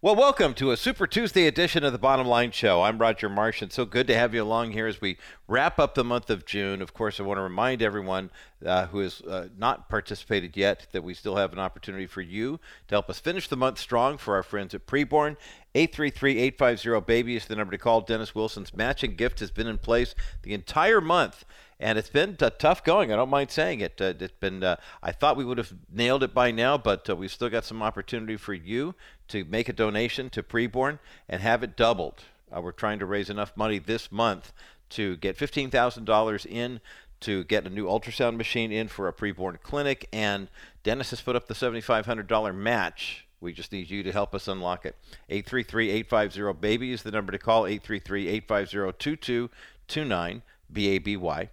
Well, welcome to a Super Tuesday edition of the Bottom Line Show. I'm Roger Marsh, and so good to have you along here as we wrap up the month of June. Of course, I want to remind everyone uh, who has uh, not participated yet that we still have an opportunity for you to help us finish the month strong for our friends at Preborn. 833-850-BABY is the number to call. Dennis Wilson's matching gift has been in place the entire month and it's been tough going. I don't mind saying it. Uh, it's been. Uh, I thought we would have nailed it by now, but uh, we've still got some opportunity for you to make a donation to Preborn and have it doubled. Uh, we're trying to raise enough money this month to get fifteen thousand dollars in to get a new ultrasound machine in for a preborn clinic, and Dennis has put up the seventy-five hundred dollar match. We just need you to help us unlock it. 833-850-BABY is the number to call. 833-850-2229, B-A-B-Y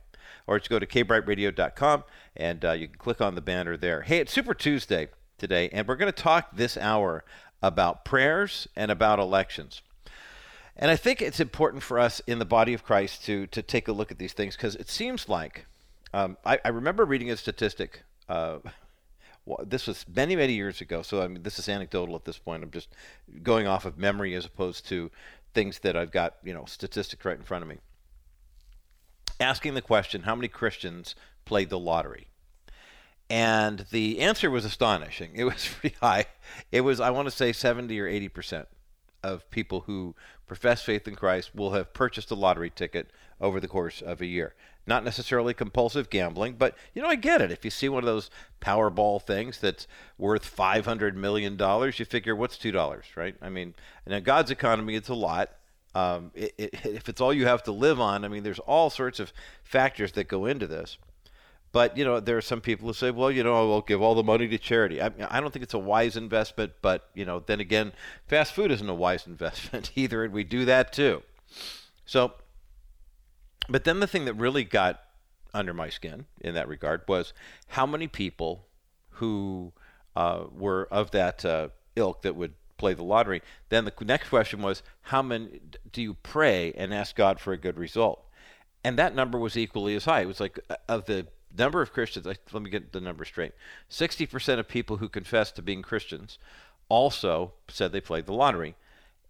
or just go to kbrightradio.com and uh, you can click on the banner there. Hey, it's Super Tuesday today, and we're going to talk this hour about prayers and about elections. And I think it's important for us in the body of Christ to to take a look at these things because it seems like um, I, I, remember reading a statistic. Uh, this was many many years ago, so I mean this is anecdotal at this point. I'm just going off of memory as opposed to things that I've got you know statistics right in front of me asking the question how many Christians played the lottery? And the answer was astonishing. It was pretty high. It was, I want to say, 70 or 80 percent of people who profess faith in Christ will have purchased a lottery ticket over the course of a year. Not necessarily compulsive gambling, but you know, I get it. If you see one of those Powerball things that's worth five hundred million dollars, you figure what's two dollars, right? I mean, in God's economy, it's a lot. Um, it, it, if it's all you have to live on, I mean, there's all sorts of factors that go into this. But you know, there are some people who say, "Well, you know, I will give all the money to charity." I, I don't think it's a wise investment, but you know, then again, fast food isn't a wise investment either, and we do that too. So, but then the thing that really got under my skin in that regard was how many people who uh, were of that uh, ilk that would play the lottery. Then the next question was, how many do you pray and ask God for a good result? And that number was equally as high. It was like uh, of the number of Christians, let me get the number straight 60% of people who confessed to being Christians also said they played the lottery.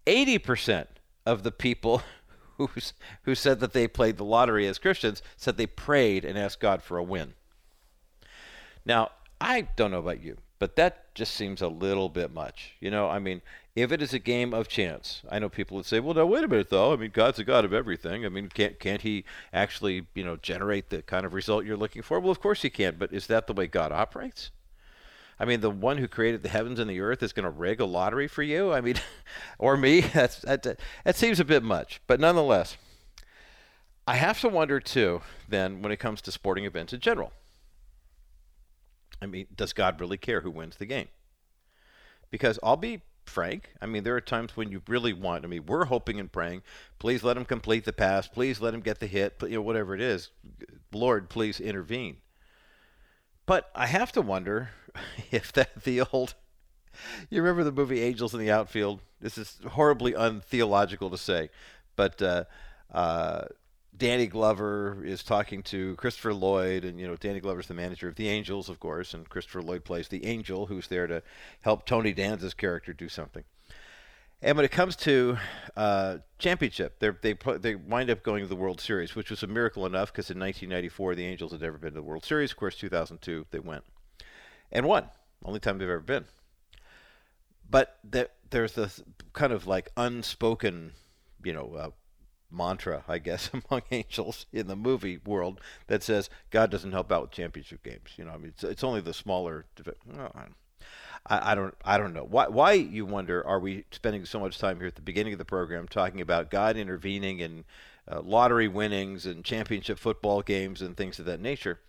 80% of the people who, who said that they played the lottery as Christians said they prayed and asked God for a win. Now, I don't know about you, but that just seems a little bit much. You know, I mean, if it is a game of chance, I know people would say, "Well, now wait a minute, though. I mean, God's a God of everything. I mean, can't can't He actually, you know, generate the kind of result you're looking for?" Well, of course He can, but is that the way God operates? I mean, the one who created the heavens and the earth is going to rig a lottery for you? I mean, or me? That's that, that seems a bit much, but nonetheless, I have to wonder too. Then, when it comes to sporting events in general I mean, does God really care who wins the game? Because I'll be frank. I mean, there are times when you really want. I mean, we're hoping and praying. Please let him complete the pass. Please let him get the hit. You know, whatever it is, Lord, please intervene. But I have to wonder if that the old. You remember the movie Angels in the Outfield? This is horribly untheological to say, but uh, uh, Danny Glover is talking to Christopher Lloyd, and you know Danny Glover's the manager of the Angels, of course, and Christopher Lloyd plays the Angel, who's there to help Tony Danza's character do something. And when it comes to uh, championship, they they they wind up going to the World Series, which was a miracle enough because in 1994 the Angels had never been to the World Series. Of course, 2002 they went and won. Only time they've ever been. But the, there's this kind of like unspoken, you know, uh, mantra, I guess, among angels in the movie world that says God doesn't help out with championship games. You know, I mean, it's, it's only the smaller. I don't, I don't know why. Why you wonder? Are we spending so much time here at the beginning of the program talking about God intervening in uh, lottery winnings and championship football games and things of that nature?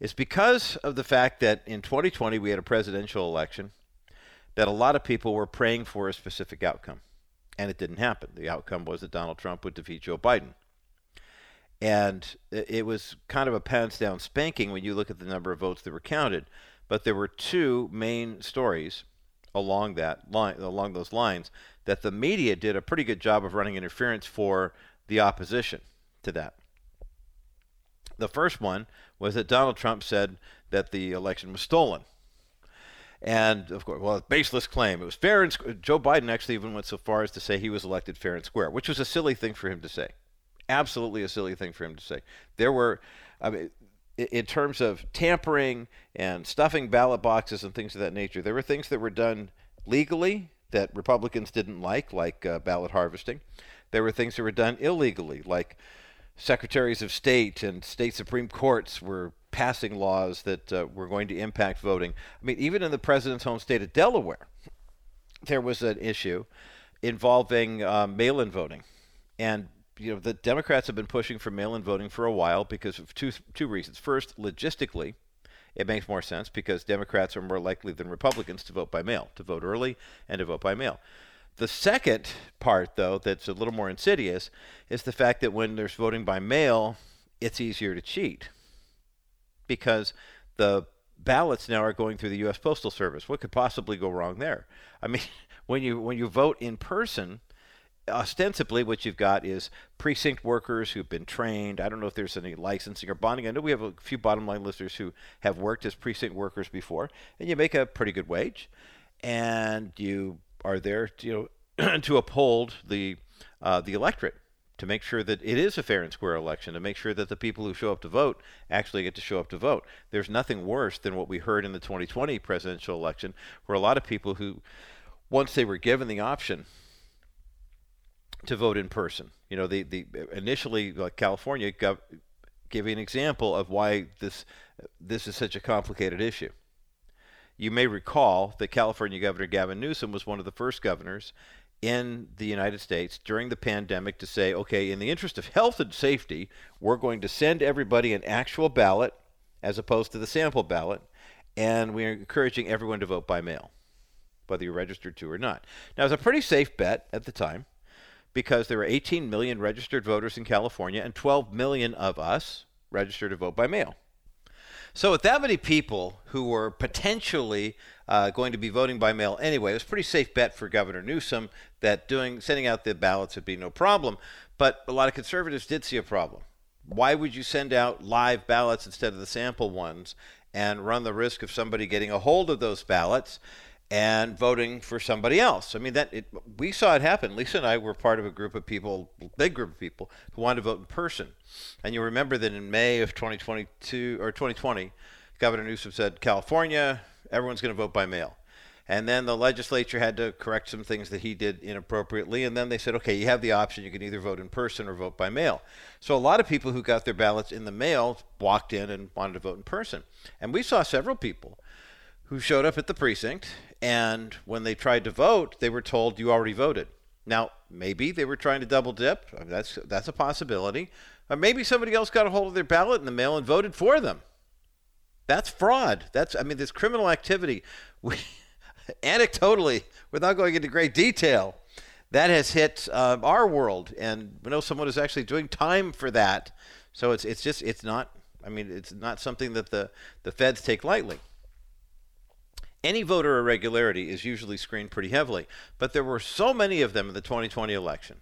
It's because of the fact that in 2020 we had a presidential election that a lot of people were praying for a specific outcome and it didn't happen. The outcome was that Donald Trump would defeat Joe Biden. And it was kind of a pants down spanking when you look at the number of votes that were counted. But there were two main stories along that line, along those lines, that the media did a pretty good job of running interference for the opposition to that. The first one was that Donald Trump said that the election was stolen. And of course, well, baseless claim. It was fair and Joe Biden actually even went so far as to say he was elected fair and square, which was a silly thing for him to say. Absolutely a silly thing for him to say. There were, I mean, in terms of tampering and stuffing ballot boxes and things of that nature, there were things that were done legally that Republicans didn't like, like uh, ballot harvesting. There were things that were done illegally, like secretaries of state and state supreme courts were passing laws that uh, were going to impact voting. I mean, even in the president's home state of Delaware, there was an issue involving uh, mail-in voting, and you know the Democrats have been pushing for mail-in voting for a while because of two two reasons. First, logistically, it makes more sense because Democrats are more likely than Republicans to vote by mail, to vote early and to vote by mail. The second part, though, that's a little more insidious, is the fact that when there's voting by mail, it's easier to cheat because the ballots now are going through the U.S. Postal Service. What could possibly go wrong there? I mean, when you when you vote in person, ostensibly what you've got is precinct workers who've been trained. I don't know if there's any licensing or bonding. I know we have a few bottom line listeners who have worked as precinct workers before, and you make a pretty good wage, and you are there, to, you know, to uphold the uh, the electorate to make sure that it is a fair and square election, to make sure that the people who show up to vote actually get to show up to vote. There's nothing worse than what we heard in the 2020 presidential election, where a lot of people who, once they were given the option to vote in person, you know, the, the initially like California gave an example of why this this is such a complicated issue. You may recall that California Governor Gavin Newsom was one of the first governors in the United States during the pandemic to say, okay, in the interest of health and safety, we're going to send everybody an actual ballot as opposed to the sample ballot, and we're encouraging everyone to vote by mail, whether you're registered to or not. Now, it's a pretty safe bet at the time because there were 18 million registered voters in California and 12 million of us registered to vote by mail. So, with that many people who were potentially uh, going to be voting by mail anyway, it was a pretty safe bet for Governor Newsom that doing sending out the ballots would be no problem. But a lot of conservatives did see a problem. Why would you send out live ballots instead of the sample ones and run the risk of somebody getting a hold of those ballots and voting for somebody else. I mean, that it, we saw it happen. Lisa and I were part of a group of people, big group of people, who wanted to vote in person. And you remember that in May of 2022 or 2020, Governor Newsom said, California, everyone's going to vote by mail. And then the legislature had to correct some things that he did inappropriately. And then they said, okay, you have the option. You can either vote in person or vote by mail. So a lot of people who got their ballots in the mail walked in and wanted to vote in person. And we saw several people who showed up at the precinct, and when they tried to vote, they were told you already voted. Now, maybe they were trying to double dip. That's that's a possibility. Or maybe somebody else got a hold of their ballot in the mail and voted for them. That's fraud. That's I mean, this criminal activity. We, anecdotally, without going into great detail, that has hit uh, our world, and we know someone is actually doing time for that. So it's it's just it's not. I mean, it's not something that the the feds take lightly any voter irregularity is usually screened pretty heavily. But there were so many of them in the 2020 election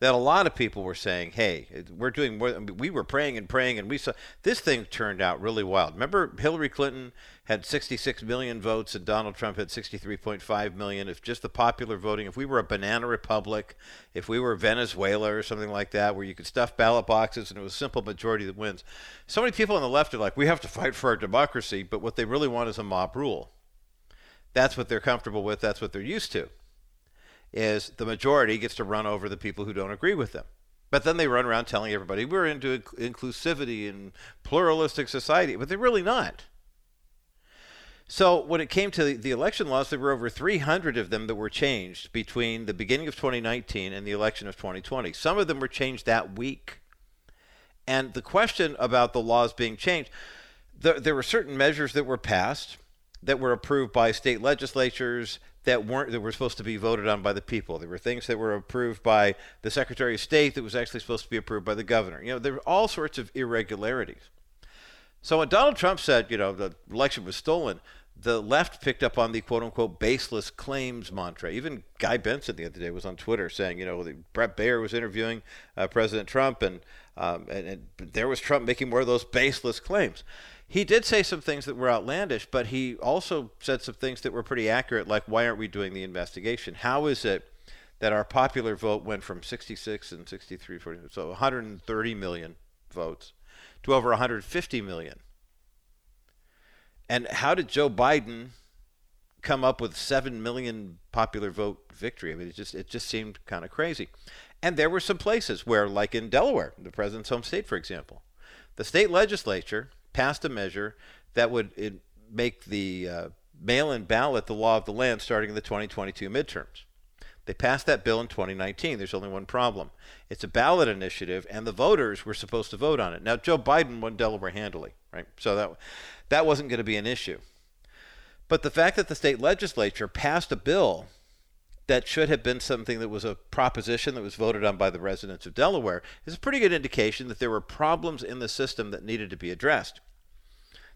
that a lot of people were saying, "Hey, we're doing more." we were praying and praying, and we saw this thing turned out really wild. Remember, Hillary Clinton had 66 million votes, and Donald Trump had 63.5 million. If just the popular voting, if we were a banana republic, if we were Venezuela or something like that, where you could stuff ballot boxes and it was a simple majority that wins, so many people on the left are like, "We have to fight for our democracy," but what they really want is a mob rule. That's what they're comfortable with. That's what they're used to is the majority gets to run over the people who don't agree with them. But then they run around telling everybody we're into inclusivity and pluralistic society, but they're really not. So when it came to the election laws, there were over 300 of them that were changed between the beginning of 2019 and the election of 2020. Some of them were changed that week. And the question about the laws being changed, there, there were certain measures that were passed that were approved by state legislatures that weren't that were supposed to be voted on by the people. There were things that were approved by the Secretary of State that was actually supposed to be approved by the governor. You know, there were all sorts of irregularities. So when Donald Trump said, you know, the election was stolen, the left picked up on the quote unquote baseless claims mantra. Even Guy Benson the other day was on Twitter saying, you know, Bret Baier was interviewing uh, President Trump, and, um, and, and there was Trump making more of those baseless claims he did say some things that were outlandish, but he also said some things that were pretty accurate, like why aren't we doing the investigation? How is it that our popular vote went from 66 and 63, 40, so 130 million votes to over 150 million? And how did Joe Biden come up with 7 million popular vote victory? I mean, it just it just seemed kind of crazy. And there were some places where like in Delaware, the president's home state for example, the state legislature passed a measure that would make the uh, mail-in ballot the law of the land starting in the 2022 midterms. They passed that bill in 2019. There's only one problem. It's a ballot initiative, and the voters were supposed to vote on it. Now, Joe Biden won Delaware handily, right? So that that wasn't going to be an issue. But the fact that the state legislature passed a bill that should have been something that was a proposition that was voted on by the residents of Delaware is a pretty good indication that there were problems in the system that needed to be addressed.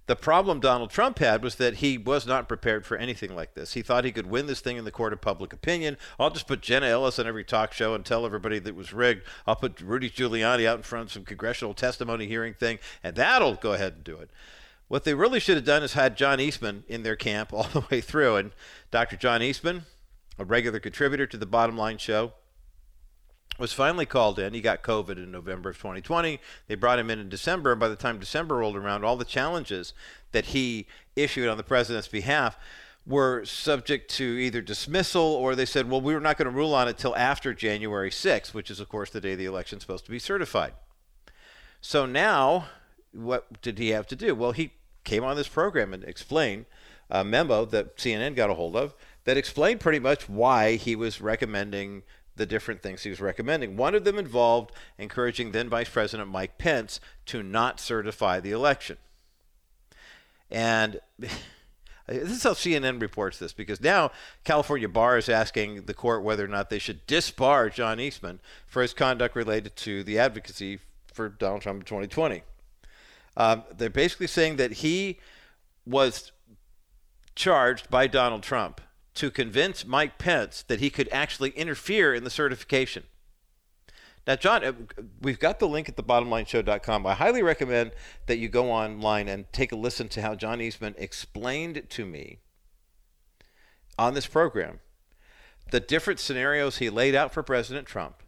The problem Donald Trump had was that he was not prepared for anything like this. He thought he could win this thing in the court of public opinion. I'll just put Jenna Ellis on every talk show and tell everybody that it was rigged. I'll put Rudy Giuliani out in front of some congressional testimony hearing thing, and that'll go ahead and do it. What they really should have done is had John Eastman in their camp all the way through. And Dr. John Eastman, a regular contributor to the Bottom Line Show, was finally called in. He got COVID in November of 2020. They brought him in in December. And by the time December rolled around, all the challenges that he issued on the president's behalf were subject to either dismissal or they said, well, we were not going to rule on it till after January 6th, which is, of course, the day the election's supposed to be certified. So now, what did he have to do? Well, he came on this program and explained a memo that CNN got a hold of that explained pretty much why he was recommending the different things he was recommending. One of them involved encouraging then Vice President Mike Pence to not certify the election. And this is how CNN reports this because now California Bar is asking the court whether or not they should disbar John Eastman for his conduct related to the advocacy for Donald Trump in 2020. Um, they're basically saying that he was charged by Donald Trump to convince Mike Pence that he could actually interfere in the certification. Now, John, uh, we've got the link at thebottomlineshow.com. I highly recommend that you go online and take a listen to how John Eastman explained to me on this program the different scenarios he laid out for President Trump.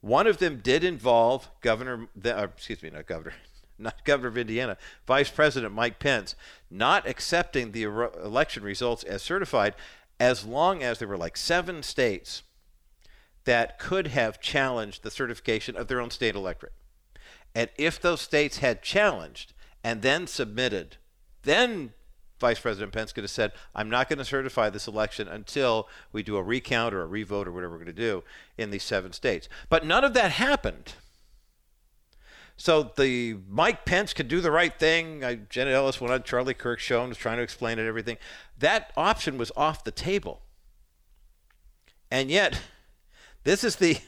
One of them did involve Governor, uh, excuse me, not Governor, not Governor of Indiana, Vice President Mike Pence not accepting the election results as certified as long as there were like seven states that could have challenged the certification of their own state electorate. And if those states had challenged and then submitted, then Vice President Pence could have said, I'm not going to certify this election until we do a recount or a revote or whatever we're going to do in these seven states. But none of that happened. So the Mike Pence could do the right thing. I, Jenna Ellis went on Charlie Kirk's show and was trying to explain it, everything. That option was off the table. And yet, this is the,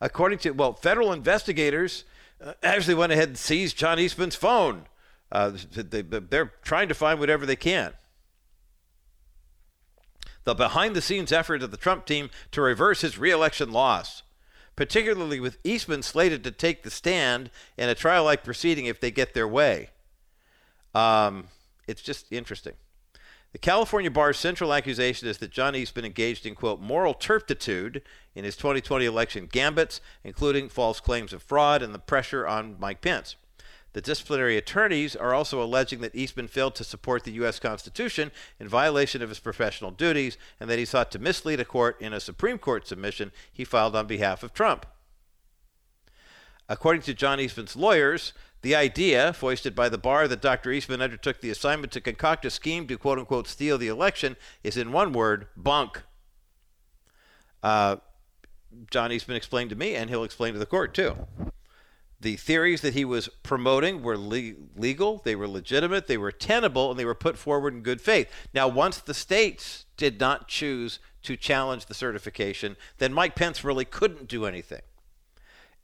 according to, well, federal investigators uh, actually went ahead and seized John Eastman's phone. Uh, they, they're trying to find whatever they can. The behind the scenes effort of the Trump team to reverse his reelection loss particularly with Eastman slated to take the stand in a trial like proceeding if they get their way. Um, it's just interesting. The California Bar's central accusation is that John Eastman engaged in, quote, moral turpitude in his 2020 election gambits, including false claims of fraud and the pressure on Mike Pence. The disciplinary attorneys are also alleging that Eastman failed to support the U.S. Constitution in violation of his professional duties and that he sought to mislead a court in a Supreme Court submission he filed on behalf of Trump. According to John Eastman's lawyers, the idea, foisted by the bar, that Dr. Eastman undertook the assignment to concoct a scheme to quote unquote steal the election is, in one word, bunk. Uh, John Eastman explained to me, and he'll explain to the court too. The theories that he was promoting were le- legal, they were legitimate, they were tenable, and they were put forward in good faith. Now, once the states did not choose to challenge the certification, then Mike Pence really couldn't do anything.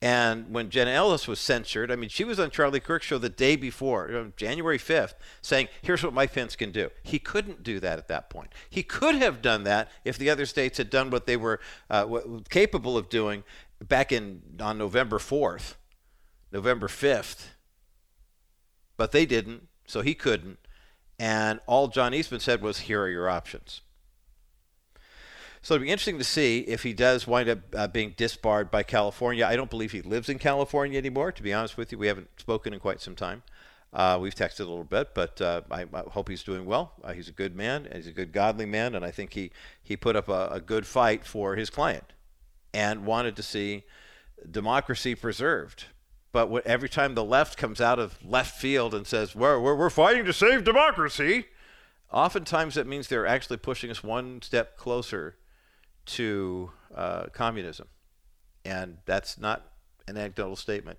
And when Jenna Ellis was censured, I mean, she was on Charlie Kirk's show the day before, January 5th, saying, here's what Mike Pence can do. He couldn't do that at that point. He could have done that if the other states had done what they were uh, capable of doing back in on November 4th November 5th. But they didn't. so he couldn't. And all John Eastman said was, "Here are your options." So it'll be interesting to see if he does wind up uh, being disbarred by California. I don't believe he lives in California anymore. To be honest with you, we haven't spoken in quite some time. Uh, we've texted a little bit, but uh, I, I, hope he's doing well. Uh, he's a good man. He's a good, godly man, and I think he he put up a, a good fight for his client, and wanted to see democracy preserved. But what, every time the left comes out of left field and says we're, we're we're fighting to save democracy, oftentimes that means they're actually pushing us one step closer to uh, communism, and that's not an anecdotal statement.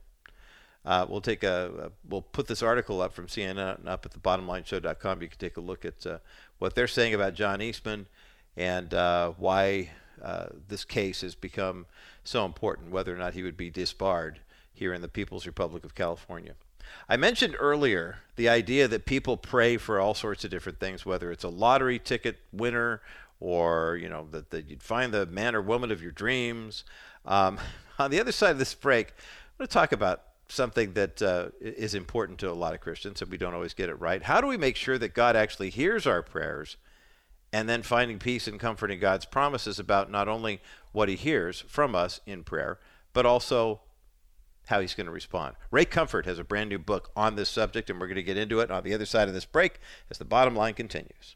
Uh, we'll take a, a, we'll put this article up from CNN up at the bottomlineshow.com. You can take a look at uh, what they're saying about John Eastman and uh, why uh, this case has become so important, whether or not he would be disbarred here in the People's Republic of California. I mentioned earlier the idea that people pray for all sorts of different things, whether it's a lottery ticket winner or you know that, that you'd find the man or woman of your dreams. Um, on the other side of this break, I'm going to talk about something that uh, is important to a lot of Christians, and we don't always get it right. How do we make sure that God actually hears our prayers, and then finding peace and comfort in God's promises about not only what He hears from us in prayer, but also how He's going to respond? Ray Comfort has a brand new book on this subject, and we're going to get into it on the other side of this break as the bottom line continues.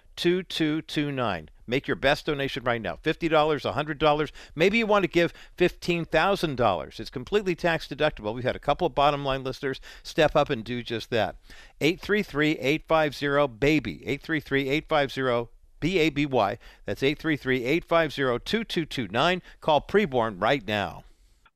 2229. Make your best donation right now $50, $100. Maybe you want to give $15,000. It's completely tax deductible. We've had a couple of bottom line listeners step up and do just that. 833 850 BABY. 833 850 B A B Y. That's 833 850 2229. Call Preborn right now.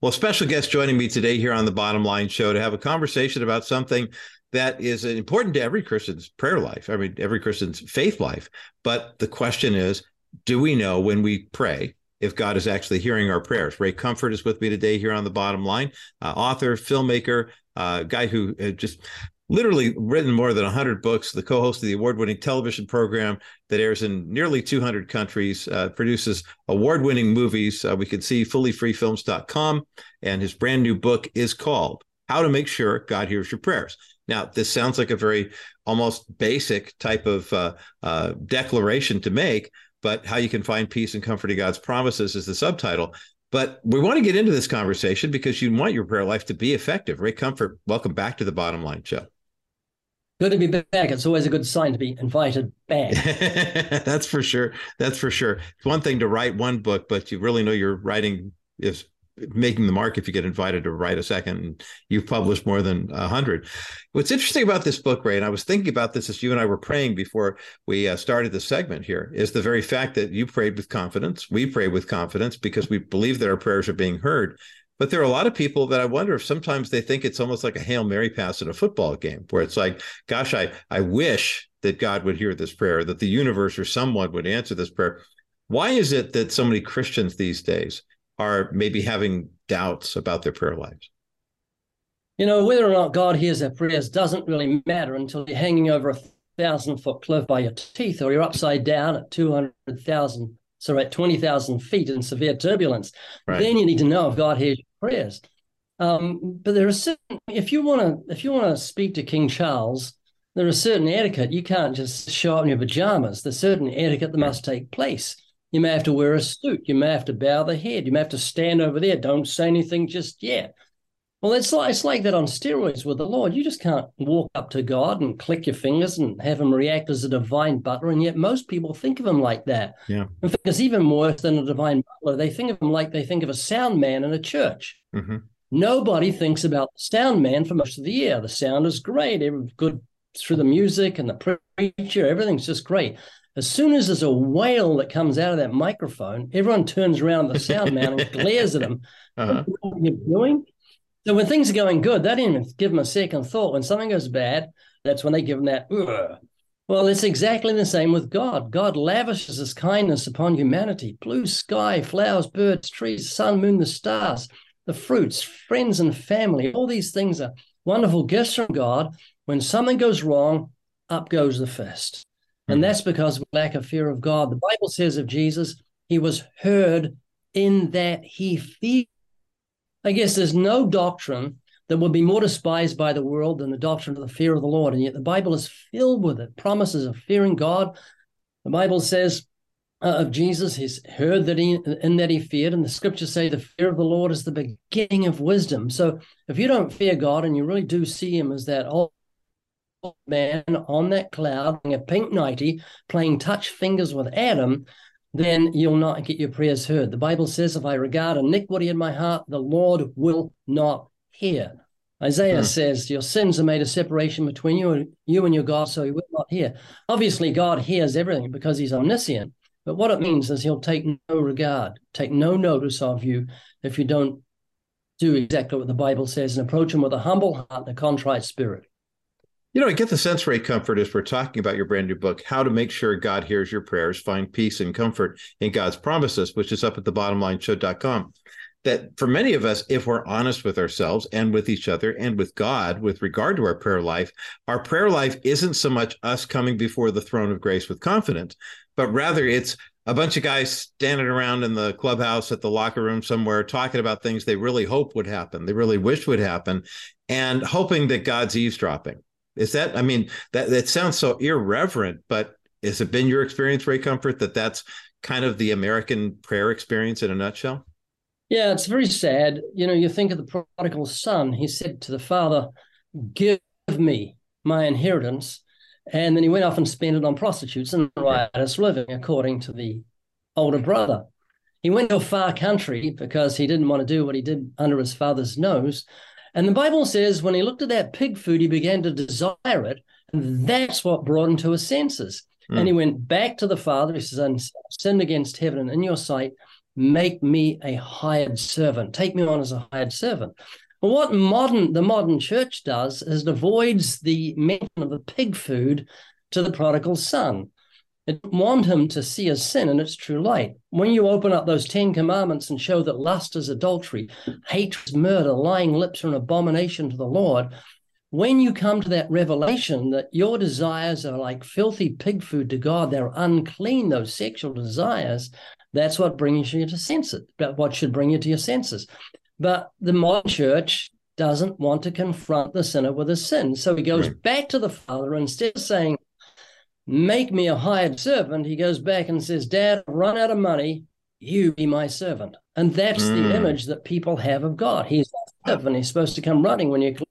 Well, special guest joining me today here on the Bottom Line Show to have a conversation about something that is important to every Christian's prayer life, I mean, every Christian's faith life. But the question is, do we know when we pray if God is actually hearing our prayers? Ray Comfort is with me today here on the bottom line, uh, author, filmmaker, uh, guy who just literally written more than 100 books, the co host of the award winning television program that airs in nearly 200 countries, uh, produces award winning movies. Uh, we can see fullyfreefilms.com, and his brand new book is called How to Make Sure God Hears Your Prayers. Now, this sounds like a very almost basic type of uh, uh, declaration to make, but how you can find peace and comfort in God's promises is the subtitle. But we want to get into this conversation because you want your prayer life to be effective. Ray Comfort, welcome back to the Bottom Line Show. Good to be back. It's always a good sign to be invited back. That's for sure. That's for sure. It's one thing to write one book, but you really know you're writing is making the mark if you get invited to write a second. You've published more than a hundred. What's interesting about this book, Ray, and I was thinking about this as you and I were praying before we uh, started the segment here, is the very fact that you prayed with confidence. We pray with confidence because we believe that our prayers are being heard. But there are a lot of people that I wonder if sometimes they think it's almost like a Hail Mary pass in a football game, where it's like, gosh, I, I wish that God would hear this prayer, that the universe or someone would answer this prayer. Why is it that so many Christians these days are maybe having doubts about their prayer lives? You know, whether or not God hears their prayers doesn't really matter until you're hanging over a thousand foot cliff by your teeth or you're upside down at 200,000, so at 20,000 feet in severe turbulence. Right. Then you need to know if God hears your prayers. Um, but there are certain, if you want to, if you want to speak to King Charles, there is certain etiquette. You can't just show up in your pajamas. There's certain etiquette that must take place. You may have to wear a suit. You may have to bow the head. You may have to stand over there. Don't say anything just yet. Well, it's like it's like that on steroids with the Lord. You just can't walk up to God and click your fingers and have him react as a divine butler. And yet most people think of him like that. Yeah. In fact, it's even worse than a divine butler. They think of him like they think of a sound man in a church. Mm-hmm. Nobody thinks about the sound man for most of the year. The sound is great, every, good through the music and the preacher, everything's just great. As soon as there's a wail that comes out of that microphone, everyone turns around the sound man and glares at him. Uh-huh. What are you doing? So when things are going good, they don't even give them a second thought. When something goes bad, that's when they give them that. Ugh. Well, it's exactly the same with God. God lavishes his kindness upon humanity blue sky, flowers, birds, trees, sun, moon, the stars, the fruits, friends, and family. All these things are wonderful gifts from God. When something goes wrong, up goes the fist. And that's because of lack of fear of God. The Bible says of Jesus, he was heard in that he feared. I guess there's no doctrine that would be more despised by the world than the doctrine of the fear of the Lord. And yet the Bible is filled with it promises of fearing God. The Bible says uh, of Jesus, he's heard that he, in that he feared. And the scriptures say the fear of the Lord is the beginning of wisdom. So if you don't fear God and you really do see him as that old man on that cloud in a pink nighty playing touch fingers with Adam, then you'll not get your prayers heard. The Bible says, if I regard iniquity in my heart, the Lord will not hear. Isaiah hmm. says, Your sins have made a separation between you and you and your God, so he will not hear. Obviously, God hears everything because he's omniscient. But what it means is he'll take no regard, take no notice of you if you don't do exactly what the Bible says and approach him with a humble heart and a contrite spirit. You know, I get the sense, Ray Comfort, as we're talking about your brand new book, How to Make Sure God Hears Your Prayers, Find Peace and Comfort in God's Promises, which is up at the bottomlineshow.com. That for many of us, if we're honest with ourselves and with each other and with God with regard to our prayer life, our prayer life isn't so much us coming before the throne of grace with confidence, but rather it's a bunch of guys standing around in the clubhouse at the locker room somewhere talking about things they really hope would happen, they really wish would happen, and hoping that God's eavesdropping is that? I mean, that that sounds so irreverent, but has it been your experience, Ray Comfort, that that's kind of the American prayer experience in a nutshell? Yeah, it's very sad. You know, you think of the prodigal son. He said to the father, "Give me my inheritance," and then he went off and spent it on prostitutes and riotous living, according to the older brother. He went to a far country because he didn't want to do what he did under his father's nose. And the Bible says when he looked at that pig food, he began to desire it. And that's what brought him to his senses. Mm. And he went back to the Father. He says, I sinned against heaven and in your sight. Make me a hired servant. Take me on as a hired servant. Well, what modern the modern church does is it avoids the mention of the pig food to the prodigal son. It want him to see his sin in its true light. When you open up those Ten Commandments and show that lust is adultery, hatred is murder, lying lips are an abomination to the Lord, when you come to that revelation that your desires are like filthy pig food to God, they're unclean, those sexual desires, that's what brings you to senses, what should bring you to your senses. But the modern church doesn't want to confront the sinner with his sin. So he goes right. back to the Father instead of saying, make me a hired servant, he goes back and says, Dad, I've run out of money. You be my servant. And that's mm. the image that people have of God. He's a servant. He's supposed to come running when you click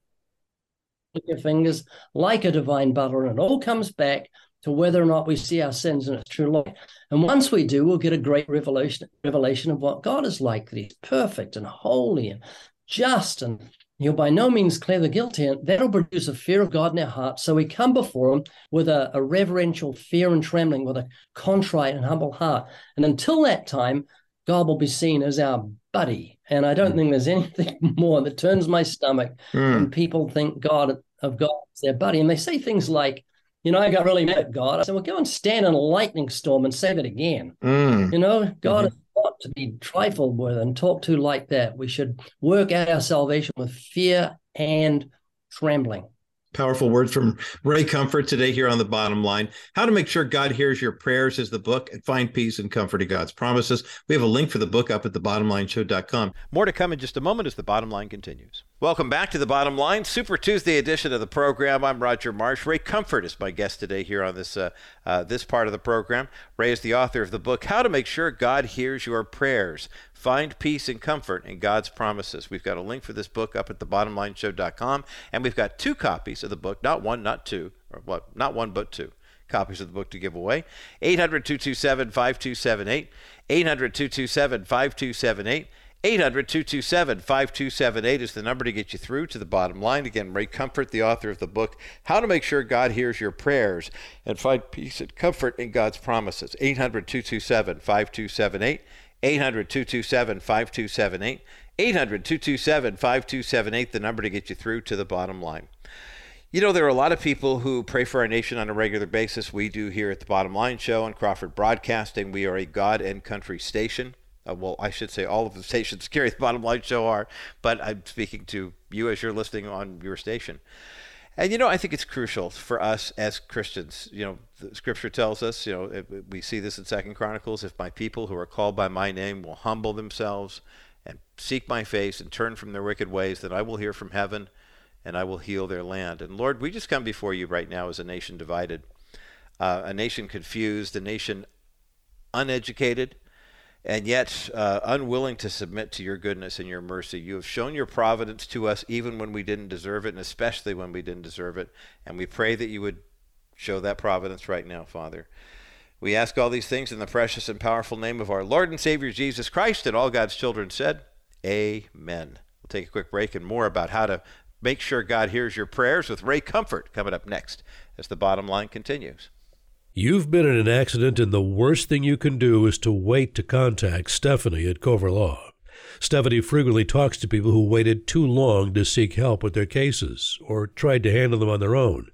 your fingers like a divine butler. And it all comes back to whether or not we see our sins in its true light. And once we do, we'll get a great revelation, revelation of what God is like, that he's perfect and holy and just and He'll by no means clear the guilty, and that'll produce a fear of God in our hearts. So we come before Him with a, a reverential fear and trembling, with a contrite and humble heart. And until that time, God will be seen as our buddy. And I don't mm. think there's anything more that turns my stomach mm. when people think God of God as their buddy. And they say things like, you know, I got really mad at God. I said, well, go and stand in a lightning storm and say that again. Mm. You know, God mm-hmm not to be trifled with and talked to like that. We should work out our salvation with fear and trembling. Powerful words from Ray Comfort today here on the bottom line. How to make sure God hears your prayers is the book and find peace and comfort in God's promises. We have a link for the book up at thebottomlineshow.com. More to come in just a moment as the bottom line continues. Welcome back to the bottom line, Super Tuesday edition of the program. I'm Roger Marsh. Ray Comfort is my guest today here on this uh, uh, this part of the program. Ray is the author of the book "How to Make Sure God Hears Your Prayers: Find Peace and Comfort in God's Promises." We've got a link for this book up at thebottomlineshow.com, and we've got two copies of the book, not one, not two, or what, not one, but two copies of the book to give away. 800 227 5278. 800 227 5278. 800 227 5278 is the number to get you through to the bottom line. Again, Ray Comfort, the author of the book, How to Make Sure God Hears Your Prayers and Find Peace and Comfort in God's Promises. 800 227 5278. 800 227 5278. 800 227 5278, the number to get you through to the bottom line. You know, there are a lot of people who pray for our nation on a regular basis. We do here at the Bottom Line Show on Crawford Broadcasting. We are a God and country station uh, well, I should say all of the stations carry the bottom line show are, but I'm speaking to you as you're listening on your station. And you know, I think it's crucial for us as Christians. You know, the Scripture tells us. You know, we see this in Second Chronicles. If my people who are called by my name will humble themselves and seek my face and turn from their wicked ways, then I will hear from heaven, and I will heal their land. And Lord, we just come before you right now as a nation divided, uh, a nation confused, a nation uneducated, and yet uh, unwilling to submit to your goodness and your mercy. You have shown your providence to us even when we didn't deserve it, and especially when we didn't deserve it. And we pray that you would show that providence right now, Father. We ask all these things in the precious and powerful name of our Lord and Savior Jesus Christ, and all God's children said, Amen. We'll take a quick break and more about how to make sure God hears your prayers with Ray Comfort coming up next as the bottom line continues. You've been in an accident, and the worst thing you can do is to wait to contact Stefanie at Cover Law. Stefanie frequently talks to people who waited too long to seek help with their cases or tried to handle them on their own,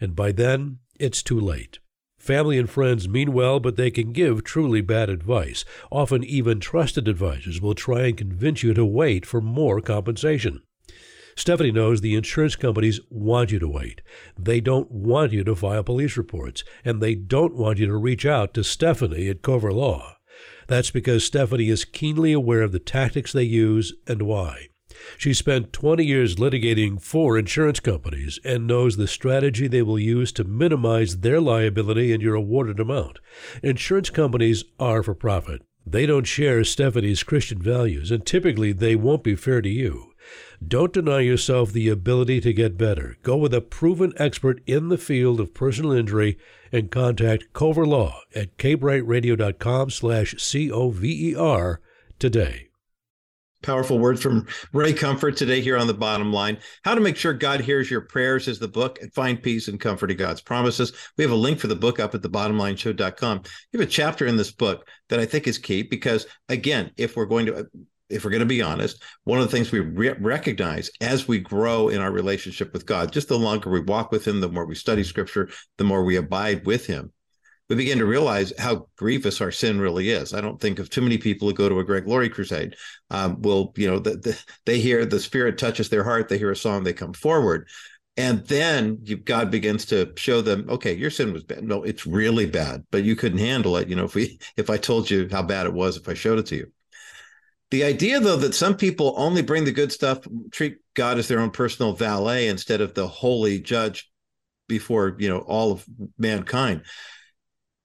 and by then it's too late. Family and friends mean well, but they can give truly bad advice. Often, even trusted advisors will try and convince you to wait for more compensation. Stefanie knows the insurance companies want you to wait. They don't want you to file police reports, and they don't want you to reach out to Stefanie at Cover Law. That's because Stefanie is keenly aware of the tactics they use and why. She spent 20 years litigating for insurance companies and knows the strategy they will use to minimize their liability and your awarded amount. Insurance companies are for profit. They don't share Stefanie's Christian values, and typically they won't be fair to you. Don't deny yourself the ability to get better. Go with a proven expert in the field of personal injury and contact Cover Law at kbrightradio.com slash C-O-V-E-R today. Powerful words from Ray Comfort today here on the bottom line. How to make sure God hears your prayers is the book and find peace and comfort in God's promises. We have a link for the book up at thebottomlineshow.com. You have a chapter in this book that I think is key because, again, if we're going to if we're going to be honest, one of the things we re- recognize as we grow in our relationship with God, just the longer we walk with Him, the more we study Scripture, the more we abide with Him, we begin to realize how grievous our sin really is. I don't think of too many people who go to a Greg Laurie crusade. Um, will you know the, the, they hear the Spirit touches their heart, they hear a song, they come forward. And then you, God begins to show them, okay, your sin was bad. No, it's really bad, but you couldn't handle it. You know, if we, if I told you how bad it was, if I showed it to you, the idea, though, that some people only bring the good stuff, treat God as their own personal valet instead of the holy judge before you know all of mankind.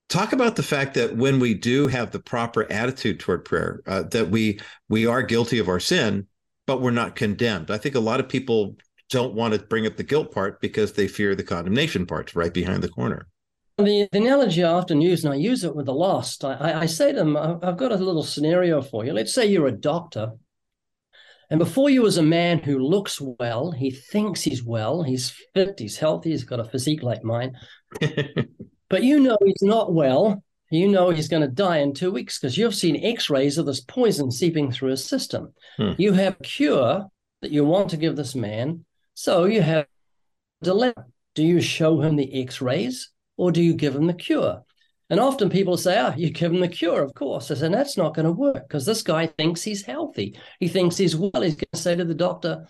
Talk about the fact that when we do have the proper attitude toward prayer, uh, that we we are guilty of our sin, but we're not condemned. I think a lot of people don't want to bring up the guilt part because they fear the condemnation part right behind the corner. The, the, analogy I often use, and I use it with the lost, I, I say to them, I've got a little scenario for you. Let's say you're a doctor, and before you is a man who looks well, he thinks he's well, he's fit, he's healthy, he's got a physique like mine, but you know he's not well. You know he's going to die in two weeks because you've seen x rays of this poison seeping through his system. Hmm. You have a cure that you want to give this man, so you have a dilemma. Do you show him the x rays? Or do you give them the cure? And often people say, ah, you give him the cure, of course. I said, that's not going to work because this guy thinks he's healthy. He thinks he's well. He's going to say to the doctor,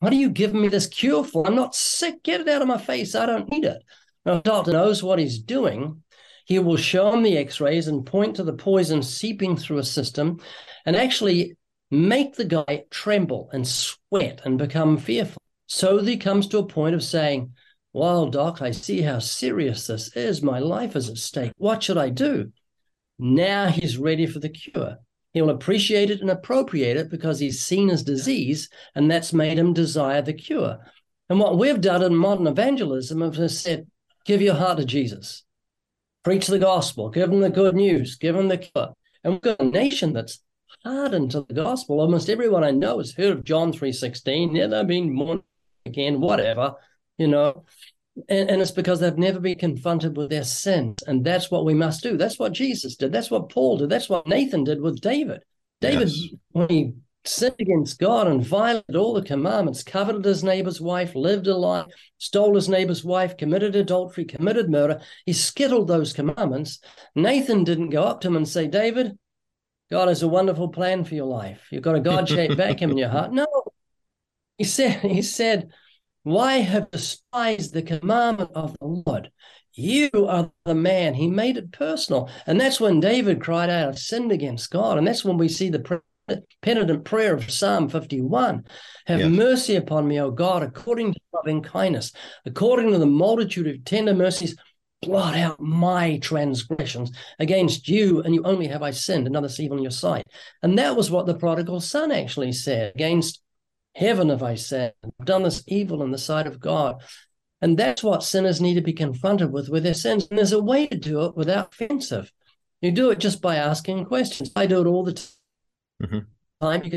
what are you giving me this cure for? I'm not sick. Get it out of my face. I don't need it. Now, the doctor knows what he's doing. He will show him the x rays and point to the poison seeping through a system. And actually, make the guy tremble and sweat and become fearful. So he comes to a point of saying, Well, Doc, I see how serious this is. My life is at stake. What should I do? Now he's ready for the cure. He'll appreciate it and appropriate it because he's seen his disease, and that's made him desire the cure. And what we've done in modern evangelism is said, give your heart to Jesus, preach the gospel, give them the good news, give them the cure. And we've got a nation that's hardened to the gospel. Almost everyone I know has heard of John 3.16, yeah, they've been born again, whatever, you know. And, and it's because they've never been confronted with their sins. And that's what we must do. That's what Jesus did. That's what Paul did. That's what Nathan did with David. David, yes. when he sinned against God and violated all the commandments, coveted his neighbor's wife, lived a lie, stole his neighbor's wife, committed adultery, committed murder. He skittled those commandments. Nathan didn't go up to him and say, David, God has a wonderful plan for your life. You've got a God-shaped vacuum in your heart. No. He said, he said, why have despised the commandment of the Lord? You are the man. He made it personal. And that's when David cried out, I've sinned against God. And that's when we see the penitent prayer of Psalm 51. Have yes. mercy upon me, O God, according to loving kindness, according to the multitude of tender mercies, blot out my transgressions against you, and you only have I sinned, and others evil in your sight. And that was what the prodigal son actually said against heaven have I sinned, I've done this evil in the sight of God. And that's what sinners need to be confronted with with their sins. And there's a way to do it without offensive. You do it just by asking questions. I do it all the time mm-hmm. time. You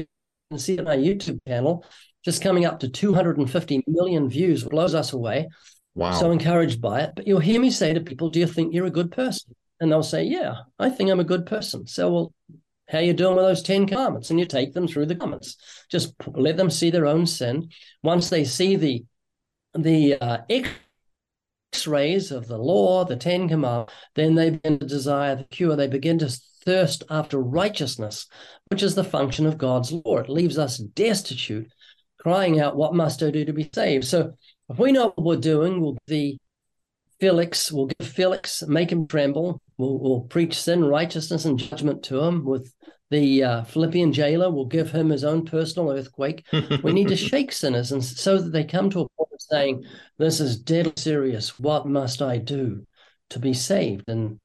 can see it on our YouTube channel, just coming up to 250 million views, blows us away. Wow. So encouraged by it. But you'll hear me say to people, Do you think you're a good person? And they'll say, Yeah, I think I'm a good person. So, well, how you're doing with those 10 commandments And you take them through the comments. Just let them see their own sin. Once they see the the uh, x-rays of the law, the Ten Commandments, then they begin to desire the cure. They begin to thirst after righteousness, which is the function of God's law. It leaves us destitute, crying out, What must I do to be saved? So if we know what we're doing, we'll be Felix, we'll give Felix, make him tremble. We'll, we'll preach sin, righteousness, and judgment to him. With the uh, Philippian jailer, we'll give him his own personal earthquake. we need to shake sinners and so that they come to a point of saying, This is deadly serious. What must I do to be saved? And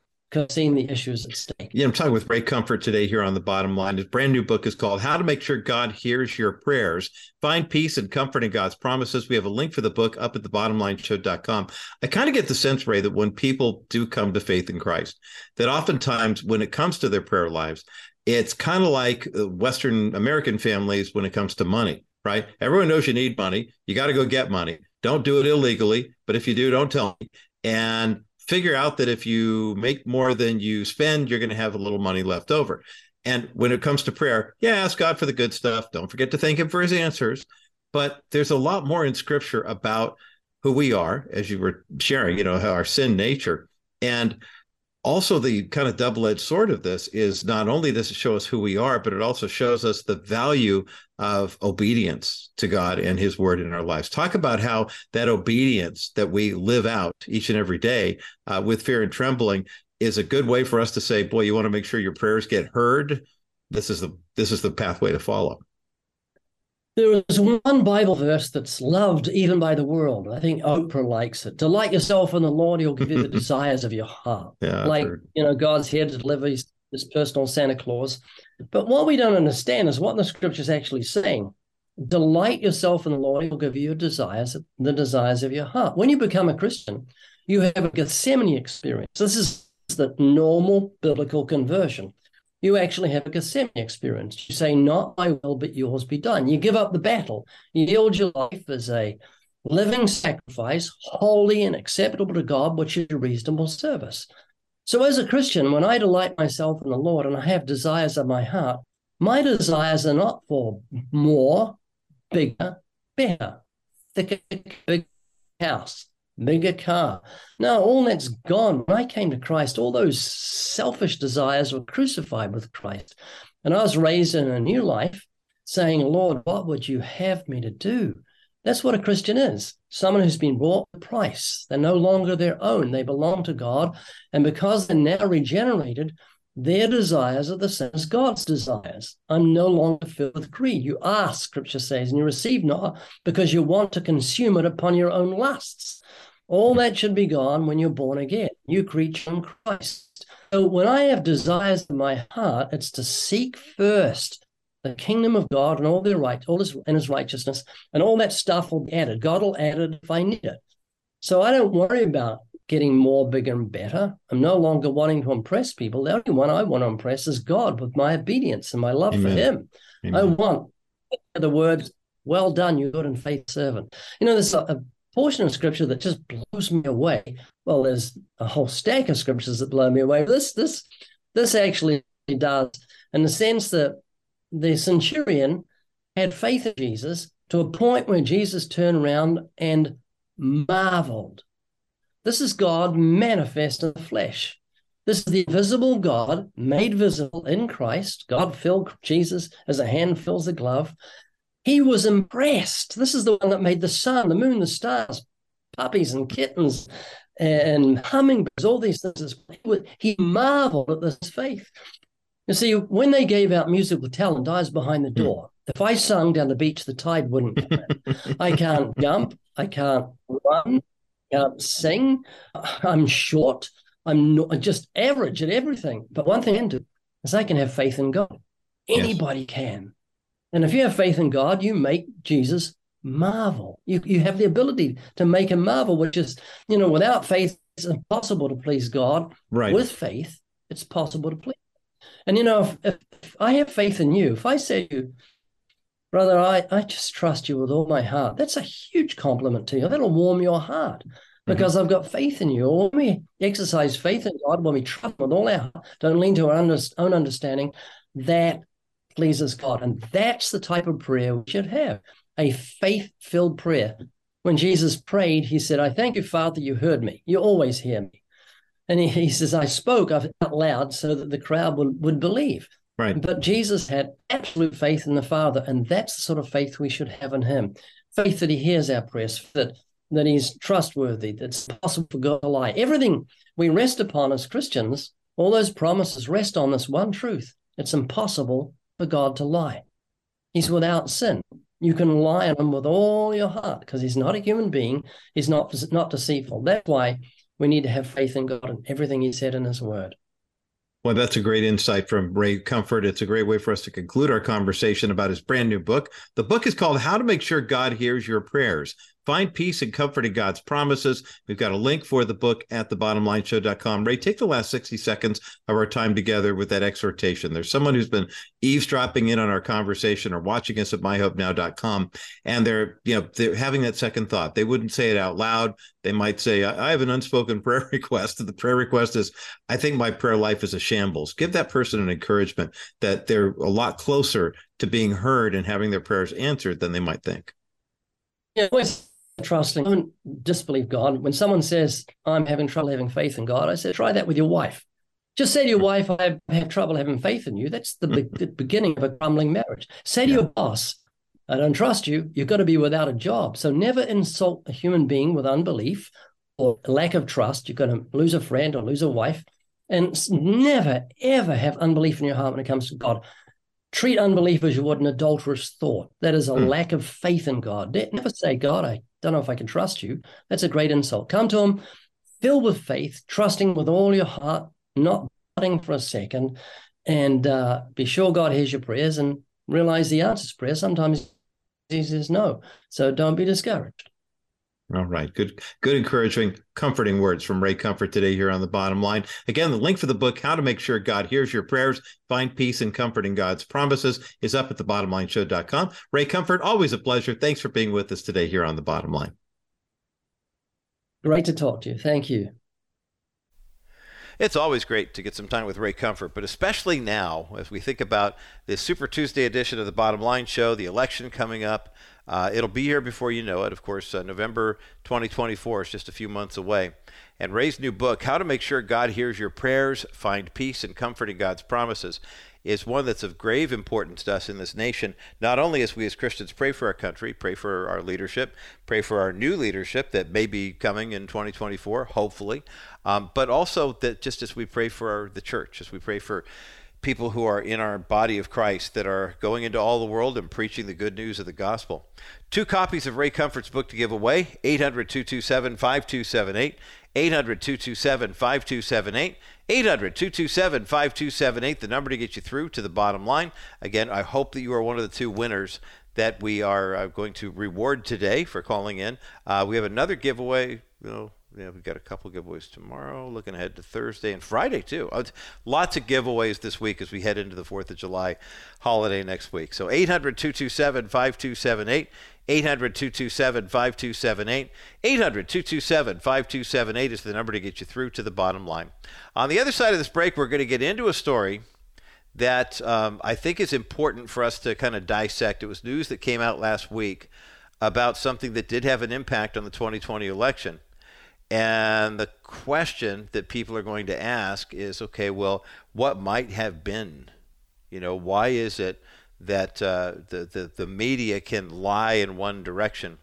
seeing the issues at stake. Yeah, I'm talking with Ray Comfort today here on the bottom line. His brand new book is called How to Make Sure God Hears Your Prayers. Find peace and comfort in God's promises. We have a link for the book up at the bottomlineshow.com. I kind of get the sense, Ray, that when people do come to faith in Christ, that oftentimes when it comes to their prayer lives, it's kind of like uh, Western American families when it comes to money, right? Everyone knows you need money. You got to go get money. Don't do it illegally, but if you do, don't tell me. And figure out that if you make more than you spend, you're going to have a little money left over. And when it comes to prayer, yeah, ask God for the good stuff. Don't forget to thank Him for His answers. But there's a lot more in Scripture about who we are, as you were sharing, you know, our sin nature. And also the kind of double-edged sword of this is not only does it show us who we are but it also shows us the value of obedience to god and his word in our lives. Talk about how that obedience that we live out each and every day uh, with fear and trembling is a good way for us to say boy you want to make sure your prayers get heard? This is the this is the pathway to follow there is one Bible verse that's loved even by the world. I think Oprah likes it. Delight yourself in the Lord, He'll give you the desires of your heart. Yeah, like, you know, God's here to deliver his, his personal Santa Claus. But what we don't understand is what the scripture is actually saying. Delight yourself in the Lord, He'll give you your desires, the desires of your heart. When you become a Christian, you have a Gethsemane experience. This is the normal biblical conversion you actually have a Gethsemane experience. You say, Not my will, but yours be done. You give up the battle. You yield your life as a living sacrifice, holy and acceptable to God, which is a reasonable service. So, as a Christian, when I delight myself in the Lord and I have desires of my heart, my desires are not for more, bigger, better, thicker, big house, bigger car. No, all that's gone. When I came to Christ, all those selfish desires were crucified with Christ. And I was raised in a new life saying, Lord, what would you have me to do? That's what a Christian is someone who's been bought with a price. They're no longer their own, they belong to God. And because they're now regenerated, their desires are the same as God's desires. I'm no longer filled with greed. You ask, scripture says, and you receive not because you want to consume it upon your own lusts. All that should be gone when you're born again, new creature in Christ. So when I have desires in my heart, it's to seek first the kingdom of God and all their right, all his and his righteousness, and all that stuff will be added. God will add it if I need it. So I don't worry about getting more, bigger, and better. I'm no longer wanting to impress people. The only one I want to impress is God with my obedience and my love Amen. for Him. Amen. I want the words, "Well done, you good and faithful servant." You know, there's a, a portion of Scripture that just blows me away. Well, there's a whole stack of scriptures that blow me away. This, this, this actually does, in the sense that the centurion had faith in Jesus to a point where Jesus turned around and marveled this is God manifest in the flesh. This is the invisible God made visible in Christ. God filled Jesus as a hand fills a glove. He was impressed. This is the one that made the sun, the moon, the stars, puppies and kittens and hummingbirds, all these things. He marveled at this faith. You see, when they gave out musical talent, I was behind the door. If I sung down the beach, the tide wouldn't come in. I can't jump. I can't run uh, sing. I'm short. I'm not, just average at everything. But one thing I can do is I can have faith in God. Anybody yes. can. And if you have faith in God, you make Jesus marvel. You, you have the ability to make him marvel, which is, you know, without faith, it's impossible to please God. Right. With faith, it's possible to please. And, you know, if, if I have faith in you, if I say to you, Brother, I, I just trust you with all my heart. That's a huge compliment to you. That'll warm your heart mm-hmm. because. I've got faith in you. When we exercise faith in God, when we trust with all our heart, don't lean to our own understanding, that pleases God. And that's the type of prayer we should have a faith filled prayer. When Jesus prayed, he said, I thank you, Father, you heard me. You always hear me. And he, he says, I spoke out loud so that the crowd would, would believe. Right. But Jesus had absolute faith in the Father, and that's the sort of faith we should have in Him. Faith that He hears our prayers, that that He's trustworthy, that's possible for God to lie. Everything we rest upon as Christians, all those promises rest on this one truth: it's impossible for God to lie. He's without sin. You can lie on Him with all your heart because He's not a human being. He's not not deceitful. That's why we need to have faith in God and everything He said in His Word. Well, that's a great insight from Ray Comfort. It's a great way for us to conclude our conversation about his brand new book. The book is called How to Make Sure God Hears Your Prayers Find peace and comfort in God's promises. We've got a link for the book at thebottomlineshow.com. Ray, take the last 60 seconds of our time together with that exhortation. There's someone who's been eavesdropping in on our conversation or watching us at myhopenow.com, and they're, you know, they're having that second thought. They wouldn't say it out loud. They might say, I have an unspoken prayer request. The prayer request is, I think my prayer life is a shambles. Give that person an encouragement that they're a lot closer to being heard and having their prayers answered than they might think. Yeah, trusting. Don't disbelieve God. When someone says, I'm having trouble having faith in God, I say, try that with your wife. Just say to your wife, I have trouble having faith in you. That's the, be- the beginning of a crumbling marriage. Say to yeah. your boss, I don't trust you. You've got to be without a job. So never insult a human being with unbelief or lack of trust. You're going to lose a friend or lose a wife. And never, ever have unbelief in your heart when it comes to God treat unbelief as you would an adulterous thought. That is a mm. lack of faith in God. Never say, God, I don't know if I can trust you. That's a great insult. Come to Him filled with faith, trusting with all your heart, not doubting for a second, and uh, be sure God hears your prayers and realize the answer to prayer. Sometimes He says no. So don't be discouraged. All right. Good, good, encouraging, comforting words from Ray Comfort today here on the bottom line. Again, the link for the book, How to Make Sure God Hears Your Prayers, Find Peace and Comfort in God's Promises, is up at thebottomlineshow.com. Ray Comfort, always a pleasure. Thanks for being with us today here on the bottom line. Great to talk to you. Thank you. It's always great to get some time with Ray Comfort, but especially now as we think about this Super Tuesday edition of the Bottom Line Show, the election coming up. Uh, it'll be here before you know it. Of course, uh, November 2024 is just a few months away. And Ray's new book, How to Make Sure God Hears Your Prayers, Find Peace and Comfort in God's Promises, is one that's of grave importance to us in this nation, not only as we as Christians pray for our country, pray for our leadership, pray for our new leadership that may be coming in 2024, hopefully, um, but also that just as we pray for our, the church, as we pray for people who are in our body of Christ that are going into all the world and preaching the good news of the gospel. Two copies of Ray Comfort's book to give away 800 227 5278. 800 227 5278. 800 227 5278, the number to get you through to the bottom line. Again, I hope that you are one of the two winners that we are uh, going to reward today for calling in. Uh, we have another giveaway. You know, yeah, we've got a couple giveaways tomorrow. Looking ahead to Thursday and Friday too. Uh, lots of giveaways this week as we head into the Fourth of July holiday next week. So 800-227-5278, 800-227-5278, 800-227-5278 is the number to get you through to the bottom line. On the other side of this break, we're going to get into a story that um, I think is important for us to kind of dissect. It was news that came out last week about something that did have an impact on the 2020 election and the question that people are going to ask is okay, well, what might have been? You know, why is it that uh, the, the, the media can lie in one direction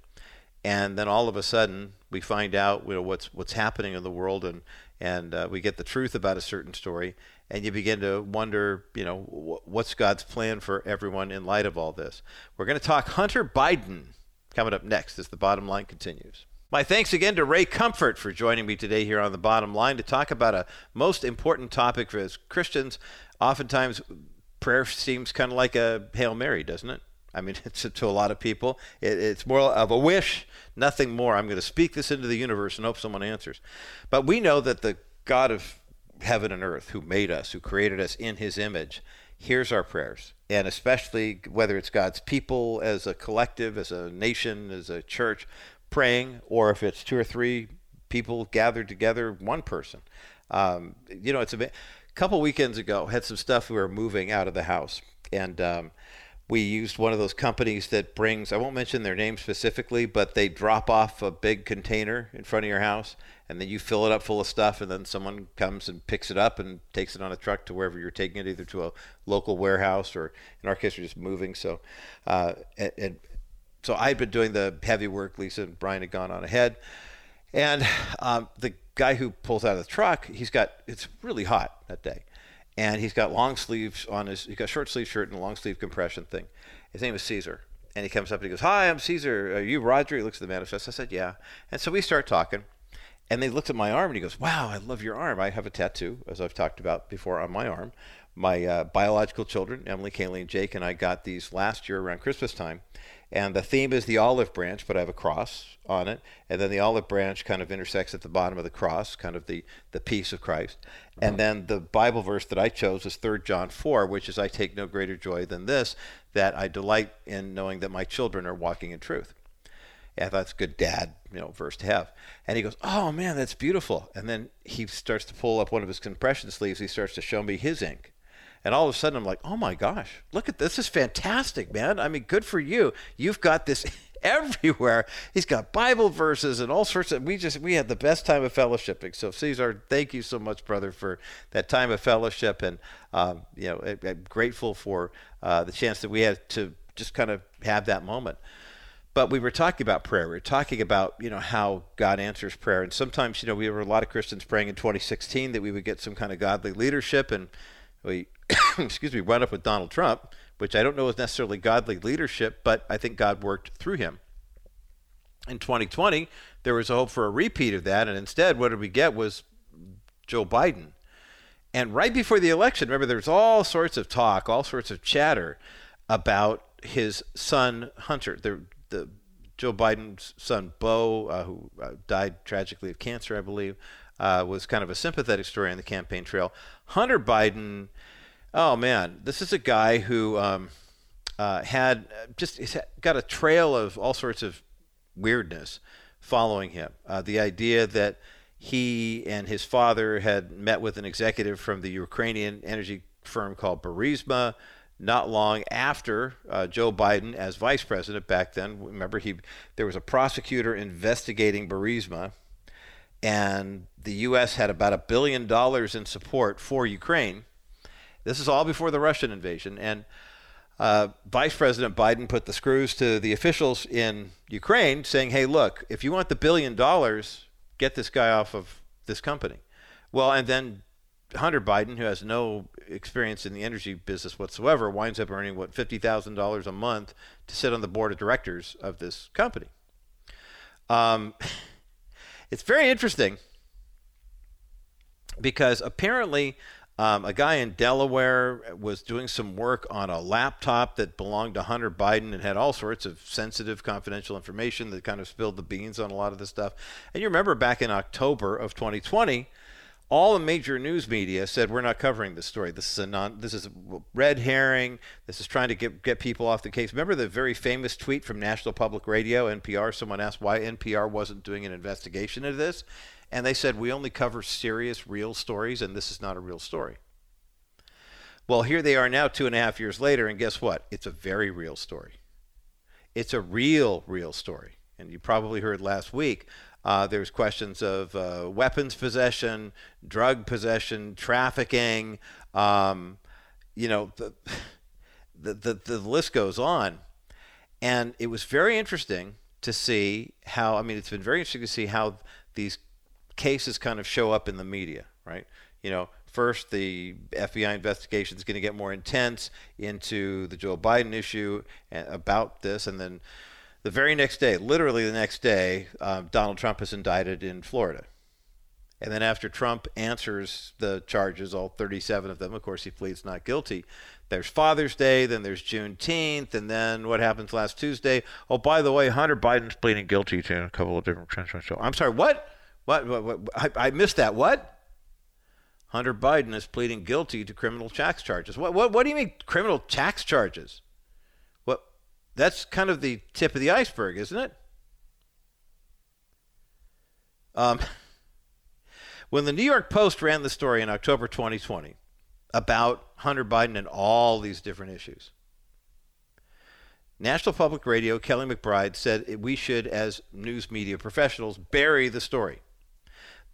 and then all of a sudden we find out you know, what's, what's happening in the world and, and uh, we get the truth about a certain story and you begin to wonder, you know, what's God's plan for everyone in light of all this? We're going to talk Hunter Biden coming up next as the bottom line continues. My thanks again to Ray Comfort for joining me today here on the bottom line to talk about a most important topic for us Christians. Oftentimes, prayer seems kind of like a Hail Mary, doesn't it? I mean, it's to a lot of people, it, it's more of a wish, nothing more. I'm going to speak this into the universe and hope someone answers. But we know that the God of heaven and earth, who made us, who created us in his image, hears our prayers. And especially whether it's God's people as a collective, as a nation, as a church, praying, or if it's two or three people gathered together, one person. Um, you know, it's a, couple weekends ago, had some stuff we were moving out of the house. And um, we used one of those companies that brings, I won't mention their name specifically, but they drop off a big container in front of your house and then you fill it up full of stuff and then someone comes and picks it up and takes it on a truck to wherever you're taking it, either to a local warehouse or in our case, we're just moving. So, uh, and, and so I'd been doing the heavy work. Lisa and Brian had gone on ahead, and um, the guy who pulls out of the truck, he's got it's really hot that day, and he's got long sleeves on his. He's got short sleeve shirt and a long sleeve compression thing. His name is Caesar, and he comes up and he goes, "Hi, I'm Caesar. Are you Roger?" He looks at the manifest. I said, "Yeah," and so we start talking. And they looked at my arm and he goes, Wow, I love your arm. I have a tattoo, as I've talked about before, on my arm. My uh, biological children, Emily, Kaylee, and Jake, and I got these last year around Christmas time. And the theme is the olive branch, but I have a cross on it. And then the olive branch kind of intersects at the bottom of the cross, kind of the, the peace of Christ. And uh-huh. then the Bible verse that I chose is 3 John 4, which is, I take no greater joy than this, that I delight in knowing that my children are walking in truth. And that's good dad, you know, verse to have. And he goes, "Oh man, that's beautiful." And then he starts to pull up one of his compression sleeves. He starts to show me his ink, and all of a sudden, I'm like, oh my gosh, look at this. This is fantastic, man. I mean, good for you. You've got this everywhere. He's got Bible verses and all sorts of. We just we had the best time of fellowshipping. So Caesar, thank you so much, brother, for that time of fellowship, and um, you know, I, am grateful for uh, the chance that we had to just kind of have that moment. But we were talking about prayer. We were talking about you know how God answers prayer, and sometimes you know we were a lot of Christians praying in 2016 that we would get some kind of godly leadership, and we excuse me, wound up with Donald Trump, which I don't know is necessarily godly leadership, but I think God worked through him. In 2020, there was a hope for a repeat of that, and instead, what did we get was Joe Biden. And right before the election, remember, there was all sorts of talk, all sorts of chatter about his son Hunter, the the Joe Biden's son Beau, uh, who uh, died tragically of cancer, I believe, uh, was kind of a sympathetic story on the campaign trail. Hunter Biden Oh man, this is a guy who um, uh, had just got a trail of all sorts of weirdness following him. Uh, the idea that he and his father had met with an executive from the Ukrainian energy firm called Burisma not long after uh, Joe Biden as vice president back then. Remember, he there was a prosecutor investigating Burisma, and the U.S. had about a billion dollars in support for Ukraine This is all before the Russian invasion. And uh, Vice President Biden put the screws to the officials in Ukraine, saying, hey, look, if you want the billion dollars, get this guy off of this company. Well, and then Hunter Biden, who has no experience in the energy business whatsoever, winds up earning, what, $50,000 a month to sit on the board of directors of this company. Um, it's very interesting because apparently um, a guy in Delaware was doing some work on a laptop that belonged to Hunter Biden and had all sorts of sensitive, confidential information that kind of spilled the beans on a lot of this stuff. And you remember back in October of 2020, all the major news media said we're not covering this story. This is a non. This is red herring. This is trying to get get people off the case. Remember the very famous tweet from National Public Radio, NPR. Someone asked why NPR wasn't doing an investigation of this, and they said we only cover serious, real stories, and this is not a real story. Well, here they are now, two and a half years later, and guess what? It's a very real story. It's a real, real story. And you probably heard last week uh, there's questions of uh, weapons possession, drug possession, trafficking. Um, you know, the, the, the, the list goes on. And it was very interesting to see how, I mean, it's been very interesting to see how these cases kind of show up in the media, right? You know, first the FBI investigation is going to get more intense into the Joe Biden issue about this, and then the very next day, literally the next day, um, Donald Trump is indicted in Florida. And then after Trump answers the charges, all 37 of them, of course, he pleads not guilty. There's Father's Day, then there's Juneteenth, and then what happens last Tuesday? Oh, by the way, Hunter Biden's pleading guilty to a couple of different charges. I'm sorry, what? What? what, what I, I, missed that. What? Hunter Biden is pleading guilty to criminal tax charges. What? What? What do you mean criminal tax charges? What? That's kind of the tip of the iceberg, isn't it? Um, when the New York Post ran the story in October 2020 about Hunter Biden and all these different issues, National Public Radio, Kelly McBride said we should, as news media professionals, bury the story.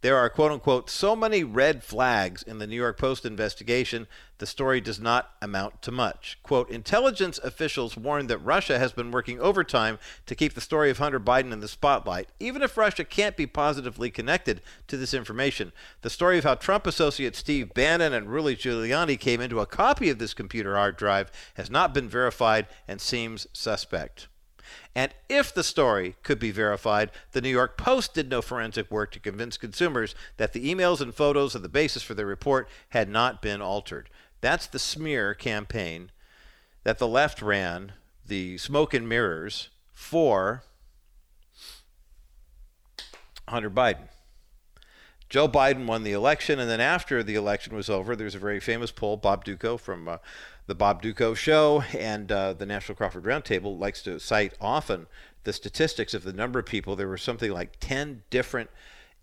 There are, quote unquote, so many red flags in the New York Post investigation, the story does not amount to much. Quote, intelligence officials warned that Russia has been working overtime to keep the story of Hunter Biden in the spotlight, even if Russia can't be positively connected to this information. The story of how Trump associate Steve Bannon and Rudy Giuliani came into a copy of this computer hard drive has not been verified and seems suspect. And if the story could be verified, the New York Post did no forensic work to convince consumers that the emails and photos of the basis for their report had not been altered. That's the smear campaign that the left ran, the smoke and mirrors, for Hunter Biden. Joe Biden won the election, and then after the election was over, there's a very famous poll. Bob Dutko from uh, the Bob Dutko Show and uh, the National Crawford Roundtable likes to cite often the statistics of the number of people. There were something like 10 different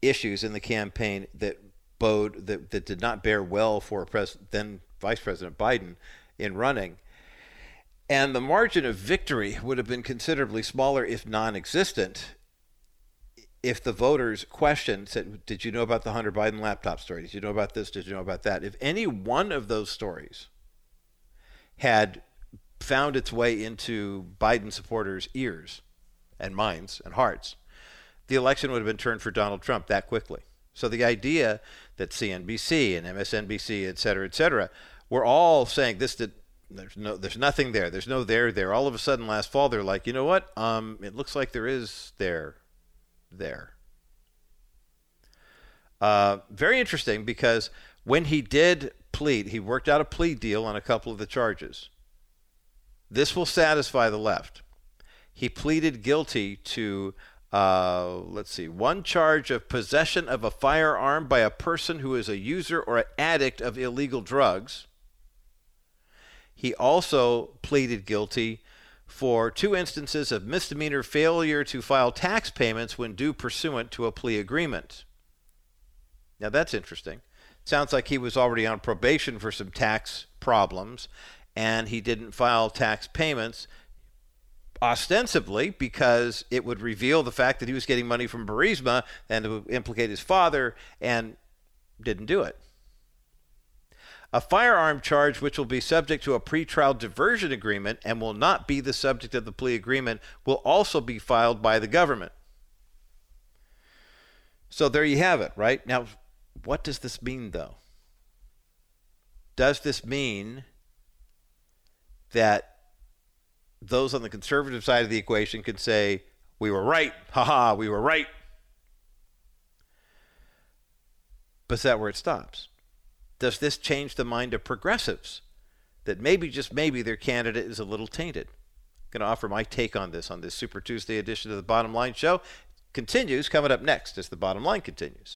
issues in the campaign that bode that, that did not bear well for pres- then Vice President Biden in running. And the margin of victory would have been considerably smaller, if non existent, if the voters questioned, said, Did you know about the Hunter Biden laptop story? Did you know about this? Did you know about that? If any one of those stories had found its way into Biden supporters' ears and minds and hearts, the election would have been turned for Donald Trump that quickly. So the idea that CNBC and MSNBC, et cetera, et cetera, were all saying this did there's no there's nothing there. There's no there there. All of a sudden last fall they're like, you know what? Um, it looks like there is there there. Uh, very interesting because when he did He worked out a plea deal on a couple of the charges. This will satisfy the left. He pleaded guilty to, uh, let's see, one charge of possession of a firearm by a person who is a user or an addict of illegal drugs. He also pleaded guilty for two instances of misdemeanor failure to file tax payments when due pursuant to a plea agreement. Now that's interesting. Sounds like he was already on probation for some tax problems and he didn't file tax payments ostensibly because it would reveal the fact that he was getting money from Burisma and to implicate his father and didn't do it. A firearm charge which will be subject to a pretrial diversion agreement and will not be the subject of the plea agreement will also be filed by the government. So there you have it, right? Now, what does this mean, though? Does this mean that those on the conservative side of the equation can say, we were right, haha, we were right? But is that where it stops? Does this change the mind of progressives that maybe, just maybe, their candidate is a little tainted? I'm going to offer my take on this on this Super Tuesday edition of the Bottom Line Show. Continues coming up next as the bottom line continues.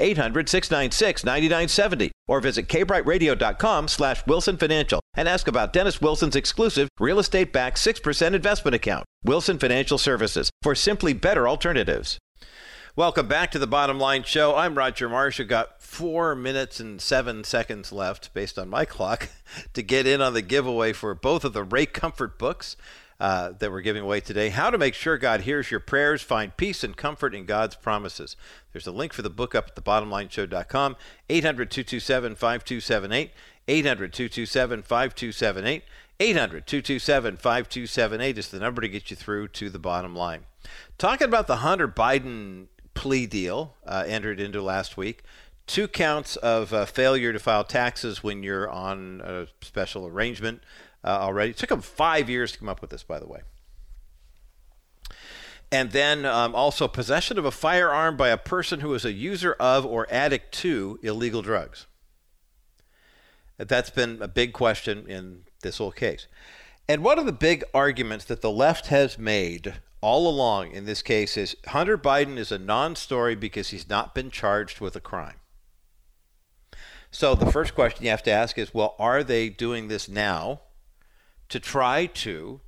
800 696 9970. Or visit kbrightradio.com slash Wilson Financial and ask about Dennis Wilson's exclusive real estate backed 6% investment account. Wilson Financial Services for simply better alternatives. Welcome back to the Bottom Line Show. I'm Roger Marsh. I've got four minutes and seven seconds left, based on my clock, to get in on the giveaway for both of the Ray Comfort books uh, that we're giving away today. How to make sure God hears your prayers, find peace and comfort in God's promises. There's a link for the book up at thebottomlineshow.com. 800 227 5278. 800 227 5278. 800 227 5278 is the number to get you through to the bottom line. Talking about the Hunter Biden plea deal uh, entered into last week. Two counts of uh, failure to file taxes when you're on a special arrangement uh, already. It took them five years to come up with this, by the way. And then um, also possession of a firearm by a person who is a user of or addict to illegal drugs. That's been a big question in this whole case. And one of the big arguments that the left has made all along in this case is Hunter Biden is a non story because he's not been charged with a crime. So the first question you have to ask is well, are they doing this now to try to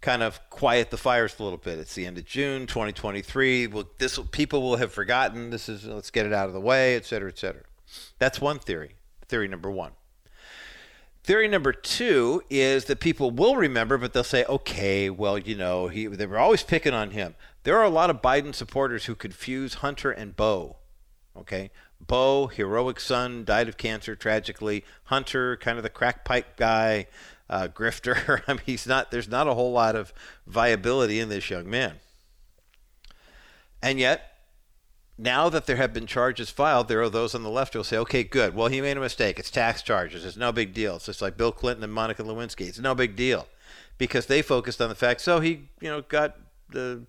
kind of quiet the fires a little bit? It's the end of June 2023. Well, this people will have forgotten. This is let's get it out of the way, et cetera, et cetera. That's one theory. Theory number one. Theory number two is that people will remember, but they'll say, okay, well, you know, he, they were always picking on him. There are a lot of Biden supporters who confuse Hunter and Beau. Okay? Beau, heroic son, died of cancer tragically. Hunter, kind of the crack pipe guy, uh, grifter. I mean, he's not, there's not a whole lot of viability in this young man. And yet, now that there have been charges filed, there are those on the left who will say, okay, good. Well, he made a mistake. It's tax charges. It's no big deal. It's just like Bill Clinton and Monica Lewinsky. It's no big deal because they focused on the fact, so he, you know, got the,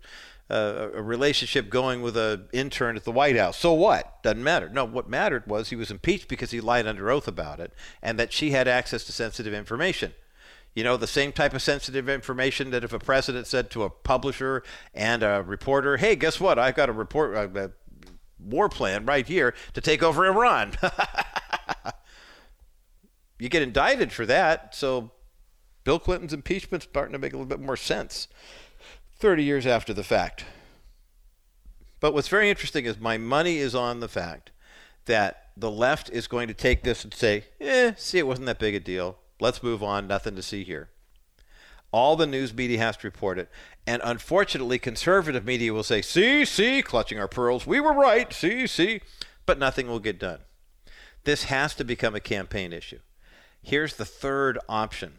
uh, a relationship going with an intern at the White House. So what? Doesn't matter. No, what mattered was he was impeached because he lied under oath about it and that she had access to sensitive information. You know, the same type of sensitive information that if a president said to a publisher and a reporter, hey, guess what? I've got a report, uh, war plan right here to take over Iran. you get indicted for that. So Bill Clinton's impeachment's starting to make a little bit more sense 30 years after the fact. But what's very interesting is my money is on the fact that the left is going to take this and say, eh, see, it wasn't that big a deal. Let's move on. Nothing to see here. All the news media has to report it. And unfortunately, conservative media will say, see, see, clutching our pearls, we were right, see, see, but nothing will get done. This has to become a campaign issue. Here's the third option.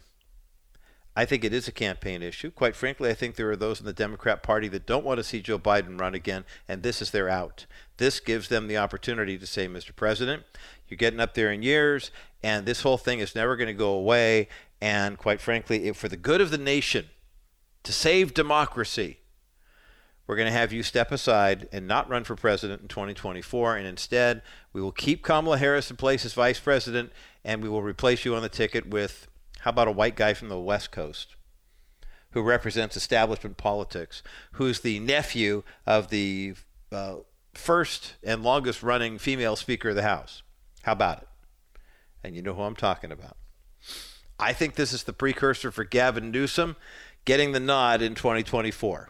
I think it is a campaign issue. Quite frankly, I think there are those in the Democrat Party that don't want to see Joe Biden run again, and this is their out. This gives them the opportunity to say, Mr. President, you're getting up there in years, and this whole thing is never going to go away, and quite frankly, for the good of the nation, to save democracy, we're going to have you step aside and not run for president in 2024. And instead, we will keep Kamala Harris in place as vice president, and we will replace you on the ticket with, how about a white guy from the West Coast who represents establishment politics, who's the nephew of the uh, first and longest running female Speaker of the House? How about it? And you know who I'm talking about. I think this is the precursor for Gavin Newsom getting the nod in 2024.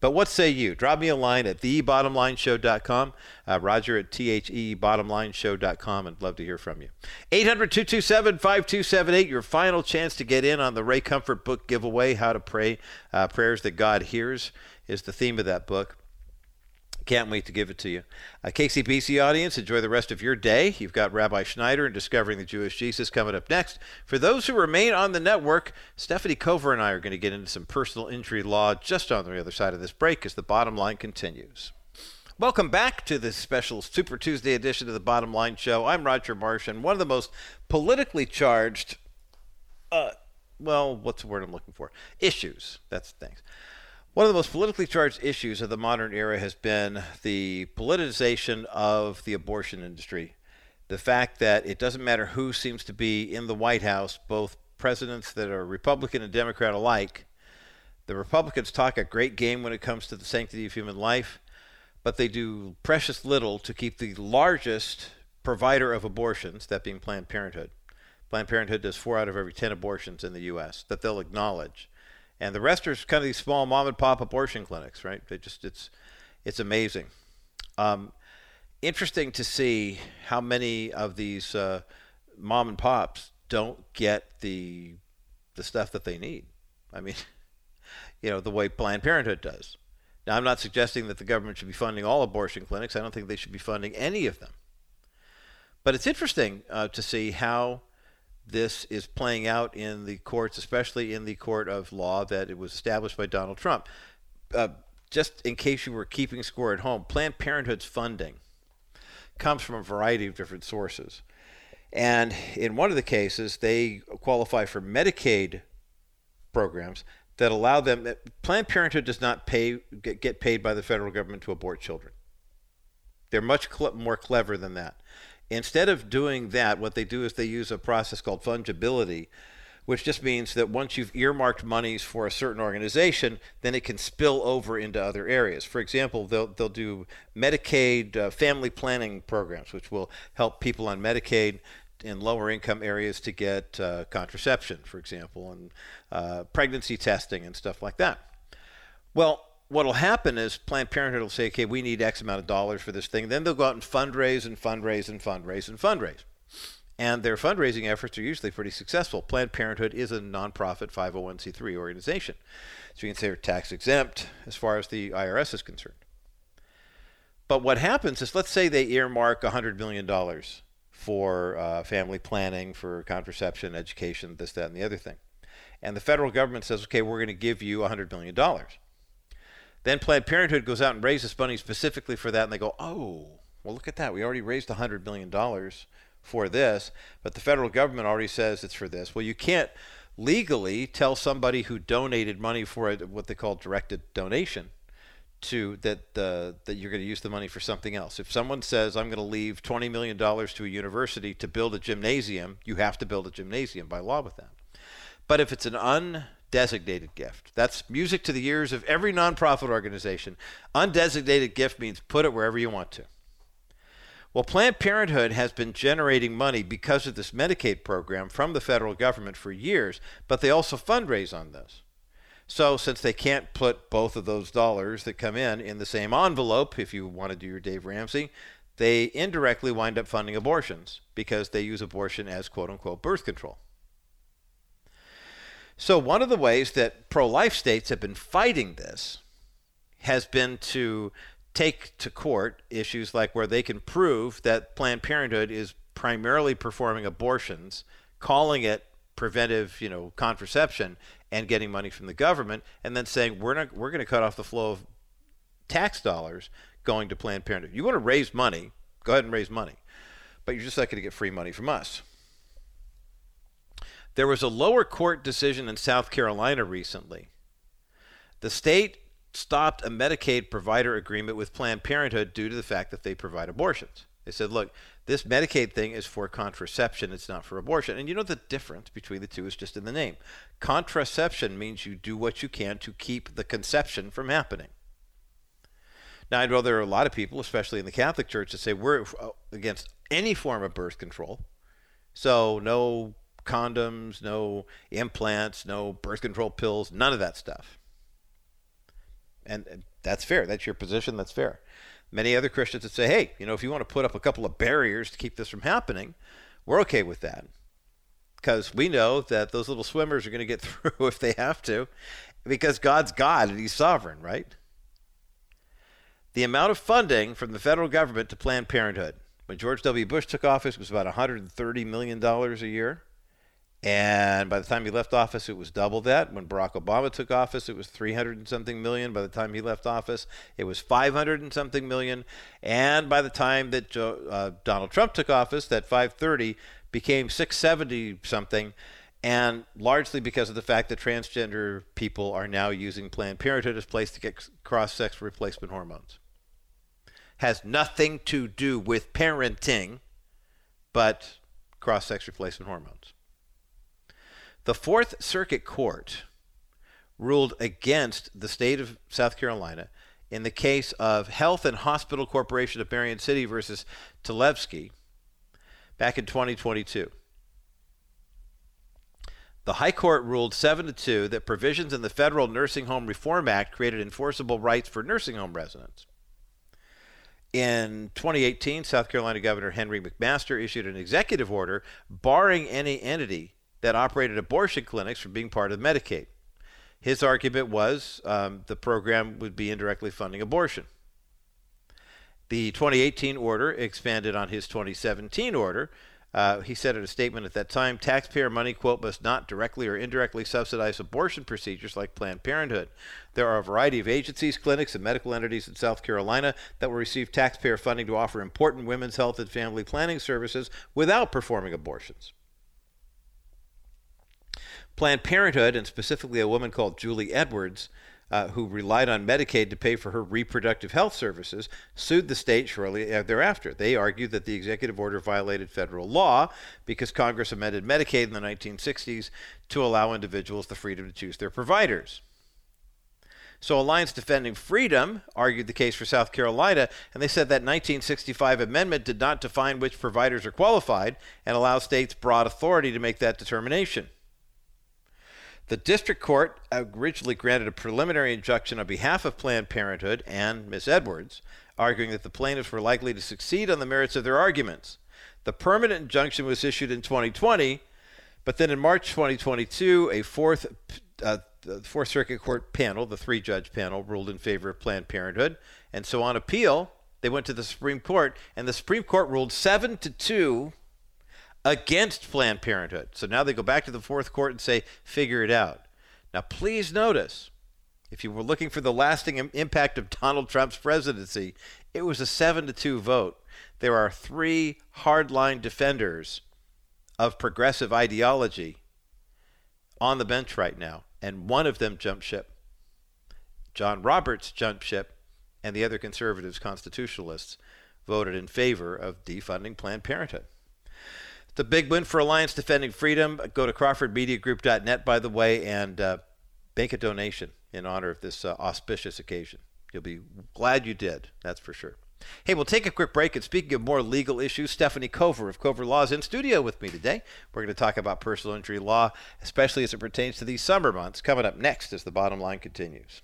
But what say you? Drop me a line at thebottomlineshow.com, uh, roger at thebottomlineshow.com, and love to hear from you. 800 227 5278, your final chance to get in on the Ray Comfort book giveaway, How to Pray uh, Prayers That God Hears, is the theme of that book. Can't wait to give it to you. Uh, KCBC audience, enjoy the rest of your day. You've got Rabbi Schneider and Discovering the Jewish Jesus coming up next. For those who remain on the network, Stefanie Cover and I are going to get into some personal injury law just on the other side of this break as the bottom line continues. Welcome back to this special Super Tuesday edition of the Bottom Line Show. I'm Roger Marsh, and one of the most politically charged, uh, well, what's the word I'm looking for? Issues. That's things. One of the most politically charged issues of the modern era has been the politicization of the abortion industry. The fact that it doesn't matter who seems to be in the White House, both presidents that are Republican and Democrat alike, the Republicans talk a great game when it comes to the sanctity of human life, but they do precious little to keep the largest provider of abortions, that being Planned Parenthood. Planned Parenthood does four out of every 10 abortions in the U.S. that they'll acknowledge and the rest are kind of these small mom and pop abortion clinics, right? They just it's it's amazing. Um, interesting to see how many of these uh, mom and pops don't get the the stuff that they need. I mean, you know, the way Planned Parenthood does. Now, I'm not suggesting that the government should be funding all abortion clinics. I don't think they should be funding any of them. But it's interesting uh, to see how this is playing out in the courts, especially in the court of law that it was established by Donald Trump. Uh, just in case you were keeping score at home, Planned Parenthood's funding comes from a variety of different sources. And in one of the cases, they qualify for Medicaid programs that allow them. Planned Parenthood does not pay get paid by the federal government to abort children. They're much cl- more clever than that. Instead of doing that, what they do is they use a process called fungibility, which just means that once you've earmarked monies for a certain organization, then it can spill over into other areas. For example, they'll, they'll do Medicaid uh, family planning programs, which will help people on Medicaid in lower income areas to get uh, contraception, for example, and uh, pregnancy testing and stuff like that. Well, what will happen is Planned Parenthood will say, okay, we need X amount of dollars for this thing. Then they'll go out and fundraise and fundraise and fundraise and fundraise. And their fundraising efforts are usually pretty successful. Planned Parenthood is a nonprofit 501c3 organization. So you can say they're tax exempt as far as the IRS is concerned. But what happens is, let's say they earmark $100 million for uh, family planning, for contraception, education, this, that, and the other thing. And the federal government says, okay, we're going to give you $100 million. Then Planned Parenthood goes out and raises money specifically for that, and they go, oh, well, look at that. We already raised $100 million for this, but the federal government already says it's for this. Well, you can't legally tell somebody who donated money for what they call directed donation to that uh, that you're going to use the money for something else. If someone says I'm going to leave 20 million dollars to a university to build a gymnasium, you have to build a gymnasium by law with that. But if it's an un designated gift. That's music to the ears of every nonprofit organization. Undesignated gift means put it wherever you want to. Well, Planned Parenthood has been generating money because of this Medicaid program from the federal government for years, but they also fundraise on this. So, since they can't put both of those dollars that come in in the same envelope, if you want to do your Dave Ramsey, they indirectly wind up funding abortions because they use abortion as quote unquote birth control. So, one of the ways that pro life states have been fighting this has been to take to court issues like where they can prove that Planned Parenthood is primarily performing abortions, calling it preventive, you know, contraception and getting money from the government and then saying we're not we're going to cut off the flow of tax dollars going to Planned Parenthood. You want to raise money, go ahead and raise money. But you're just not going to get free money from us. There was a lower court decision in South Carolina recently. The state stopped a Medicaid provider agreement with Planned Parenthood due to the fact that they provide abortions. They said, look, this Medicaid thing is for contraception, it's not for abortion. And you know the difference between the two is just in the name. Contraception means you do what you can to keep the conception from happening. Now, I know there are a lot of people, especially in the Catholic Church, that say we're uh, against any form of birth control. So, no condoms, no implants, no birth control pills, none of that stuff. And that's fair. That's your position. That's fair. Many other Christians that say, hey, you know, if you want to put up a couple of barriers to keep this from happening, we're okay with that. Because we know that those little swimmers are going to get through if they have to, because God's God and He's sovereign, right? The amount of funding from the federal government to Planned Parenthood when George W. Bush took office was about $130 million a year. And by the time he left office, it was double that. When Barack Obama took office, it was 300 and something million. By the time he left office, it was 500 and something million. And by the time that Joe, uh, Donald Trump took office, that 530 became 670 something. And largely because of the fact that transgender people are now using Planned Parenthood as a place to get cross sex replacement hormones. Has nothing to do with parenting, but cross sex replacement hormones. The Fourth Circuit Court ruled against the state of South Carolina in the case of Health and Hospital Corporation of Marion City versus Talevski back in 2022. The High Court ruled 7 to 2 that provisions in the Federal Nursing Home Reform Act created enforceable rights for nursing home residents. In 2018, South Carolina Governor Henry McMaster issued an executive order barring any entity that operated abortion clinics from being part of Medicaid. His argument was um, the program would be indirectly funding abortion. The 2018 order expanded on his 2017 order. Uh, he said in a statement at that time, taxpayer money, quote, must not directly or indirectly subsidize abortion procedures like Planned Parenthood. There are a variety of agencies, clinics, and medical entities in South Carolina that will receive taxpayer funding to offer important women's health and family planning services without performing abortions. Planned Parenthood, and specifically a woman called Julie Edwards, uh, who relied on Medicaid to pay for her reproductive health services, sued the state shortly thereafter. They argued that the executive order violated federal law because Congress amended Medicaid in the 1960s to allow individuals the freedom to choose their providers. So Alliance Defending Freedom argued the case for South Carolina, and they said that 1965 amendment did not define which providers are qualified and allow states broad authority to make that determination. The district court originally granted a preliminary injunction on behalf of Planned Parenthood and Ms. Edwards, arguing that the plaintiffs were likely to succeed on the merits of their arguments. The permanent injunction was issued in 2020, but then in March 2022, a fourth uh, Fourth Circuit Court panel, the three-judge panel, ruled in favor of Planned Parenthood, and so on appeal, they went to the Supreme Court, and the Supreme Court ruled seven to two against Planned Parenthood. So now they go back to the fourth court and say, figure it out. Now, please notice, if you were looking for the lasting Im- impact of Donald Trump's presidency, it was a 7 to 2 vote. There are three hardline defenders of progressive ideology on the bench right now, and one of them jumped ship. John Roberts jumped ship, and the other conservatives, constitutionalists, voted in favor of defunding Planned Parenthood. The big win for Alliance Defending Freedom. Go to CrawfordMediaGroup.net, by the way, and uh, make a donation in honor of this uh, auspicious occasion. You'll be glad you did, that's for sure. Hey, we'll take a quick break. And speaking of more legal issues, Stefanie Cover of Cover Law is in studio with me today. We're going to talk about personal injury law, especially as it pertains to these summer months. Coming up next as the bottom line continues.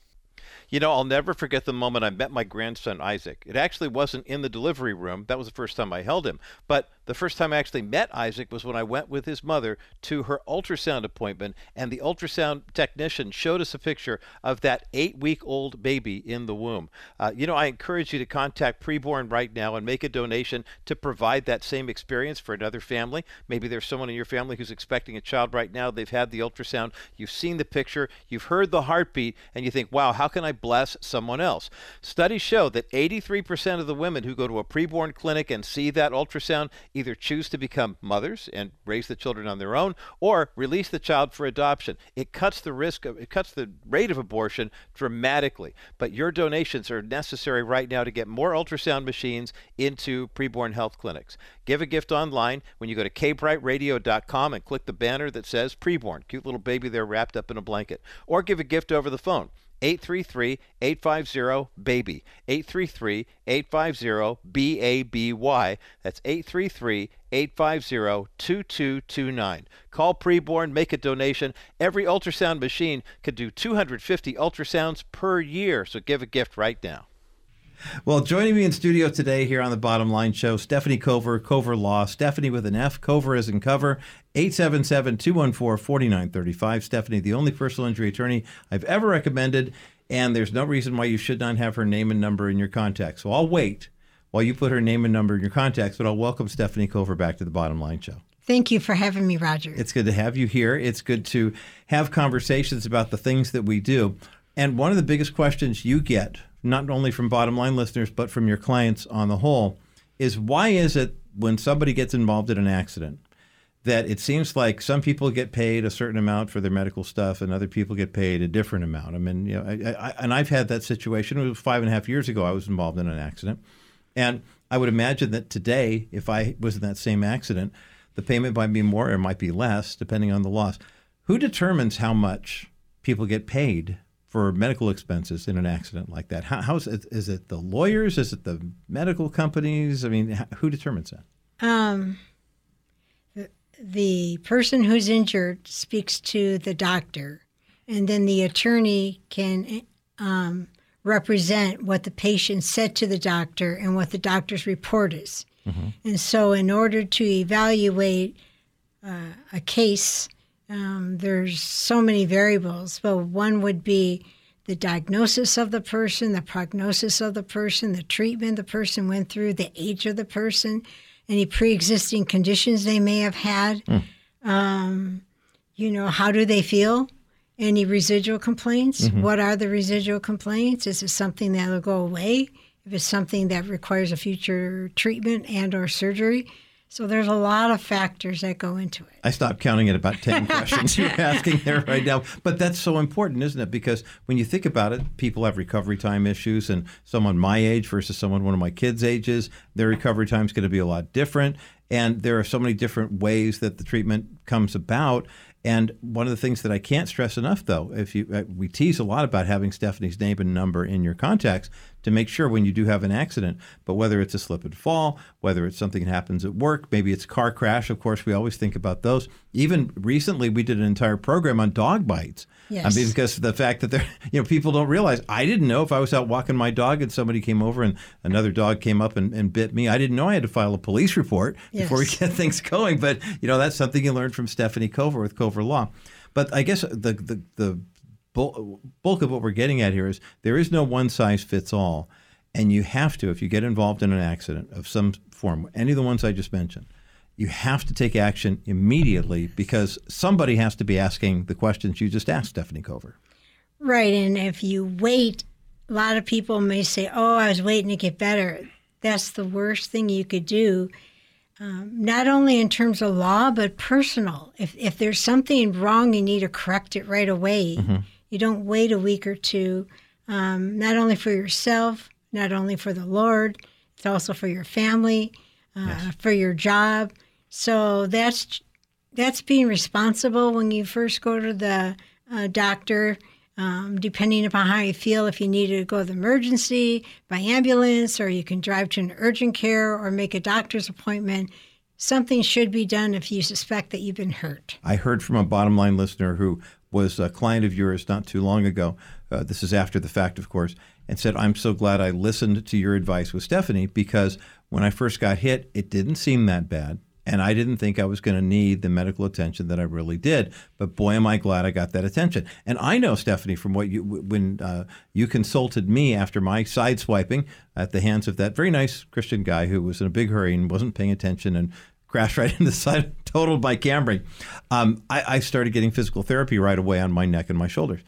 You know, I'll never forget the moment I met my grandson Isaac. It actually wasn't in the delivery room. That was the first time I held him. But the first time I actually met Isaac was when I went with his mother to her ultrasound appointment, and the ultrasound technician showed us a picture of that eight week old baby in the womb. Uh, you know, I encourage you to contact Preborn right now and make a donation to provide that same experience for another family. Maybe there's someone in your family who's expecting a child right now. They've had the ultrasound, you've seen the picture, you've heard the heartbeat, and you think, wow, how can I bless someone else? Studies show that 83% of the women who go to a preborn clinic and see that ultrasound either choose to become mothers and raise the children on their own or release the child for adoption. It cuts the risk of it cuts the rate of abortion dramatically. But your donations are necessary right now to get more ultrasound machines into preborn health clinics. Give a gift online when you go to kbrightradio.com and click the banner that says preborn. Cute little baby there wrapped up in a blanket. Or give a gift over the phone. 833 850 BABY. 833 850 BABY. That's 833 850 2229. Call preborn, make a donation. Every ultrasound machine could do 250 ultrasounds per year, so give a gift right now. Well, joining me in studio today here on the Bottom Line Show, Stefanie Cover, Cover Law, Stefanie with an F, Cover is in cover, 877 214 4935. Stefanie, the only personal injury attorney I've ever recommended, and there's no reason why you should not have her name and number in your contacts. So I'll wait while you put her name and number in your contacts, but I'll welcome Stefanie Cover back to the Bottom Line Show. Thank you for having me, Roger. It's good to have you here. It's good to have conversations about the things that we do. And one of the biggest questions you get not only from bottom line listeners, but from your clients on the whole, is why is it when somebody gets involved in an accident that it seems like some people get paid a certain amount for their medical stuff and other people get paid a different amount? I mean, you know, I, I, and I've had that situation. It was five and a half years ago I was involved in an accident. And I would imagine that today, if I was in that same accident, the payment might be more or might be less, depending on the loss. Who determines how much people get paid for medical expenses in an accident like that? How, how's it, is it the lawyers? Is it the medical companies? I mean, who determines that? Um, the, the person who's injured speaks to the doctor, and then the attorney can um, represent what the patient said to the doctor and what the doctor's report is. Mm-hmm. And so, in order to evaluate uh, a case, um, there's so many variables, but one would be the diagnosis of the person, the prognosis of the person, the treatment the person went through, the age of the person, any pre-existing conditions they may have had. Mm. Um, you know, how do they feel? Any residual complaints? Mm-hmm. What are the residual complaints? Is it something that'll go away? If it's something that requires a future treatment and or surgery, so there's a lot of factors that go into it. I stopped counting at about 10 questions you're asking there right now. But that's so important, isn't it? Because when you think about it, people have recovery time issues, and someone my age versus someone one of my kids' ages, their recovery time is going to be a lot different. And there are so many different ways that the treatment comes about. And one of the things that I can't stress enough, though, if you uh, we tease a lot about having Stefanie's name and number in your contacts to make sure when you do have an accident, but whether it's a slip and fall, whether it's something that happens at work, maybe it's car crash. Of course, we always think about those. Even recently, we did an entire program on dog bites. Yes. I mean, because the fact that they're, you know, people don't realize. I didn't know if I was out walking my dog and somebody came over and another dog came up and, and bit me. I didn't know I had to file a police report yes. before we get things going. But you know, that's something you learned from Stefanie Cover with Cover Law. But I guess the the the bulk of what we're getting at here is there is no one size fits all. And you have to, if you get involved in an accident of some form, any of the ones I just mentioned, you have to take action immediately because somebody has to be asking the questions you just asked, Stefanie Cover. Right. And if you wait, a lot of people may say, oh, I was waiting to get better. That's the worst thing you could do. Um, not only in terms of law, but personal. If, if there's something wrong, you need to correct it right away. Mm-hmm. You don't wait a week or two, um, not only for yourself, not only for the Lord, it's also for your family, uh, yes. for your job. So that's that's being responsible when you first go to the uh, doctor. Um, depending upon how you feel, if you need to go to the emergency by ambulance, or you can drive to an urgent care or make a doctor's appointment, something should be done if you suspect that you've been hurt. I heard from a bottom line listener who was a client of yours not too long ago. Uh, this is after the fact, of course, and said, I'm so glad I listened to your advice with Stefanie because when I first got hit, it didn't seem that bad. And I didn't think I was going to need the medical attention that I really did. But boy, am I glad I got that attention. And I know, Stefanie, from what you, when uh, you consulted me after my side swiping at the hands of that very nice Christian guy who was in a big hurry and wasn't paying attention and crashed right into the side, totaled my Camry, um, I, I started getting physical therapy right away on my neck and my shoulders.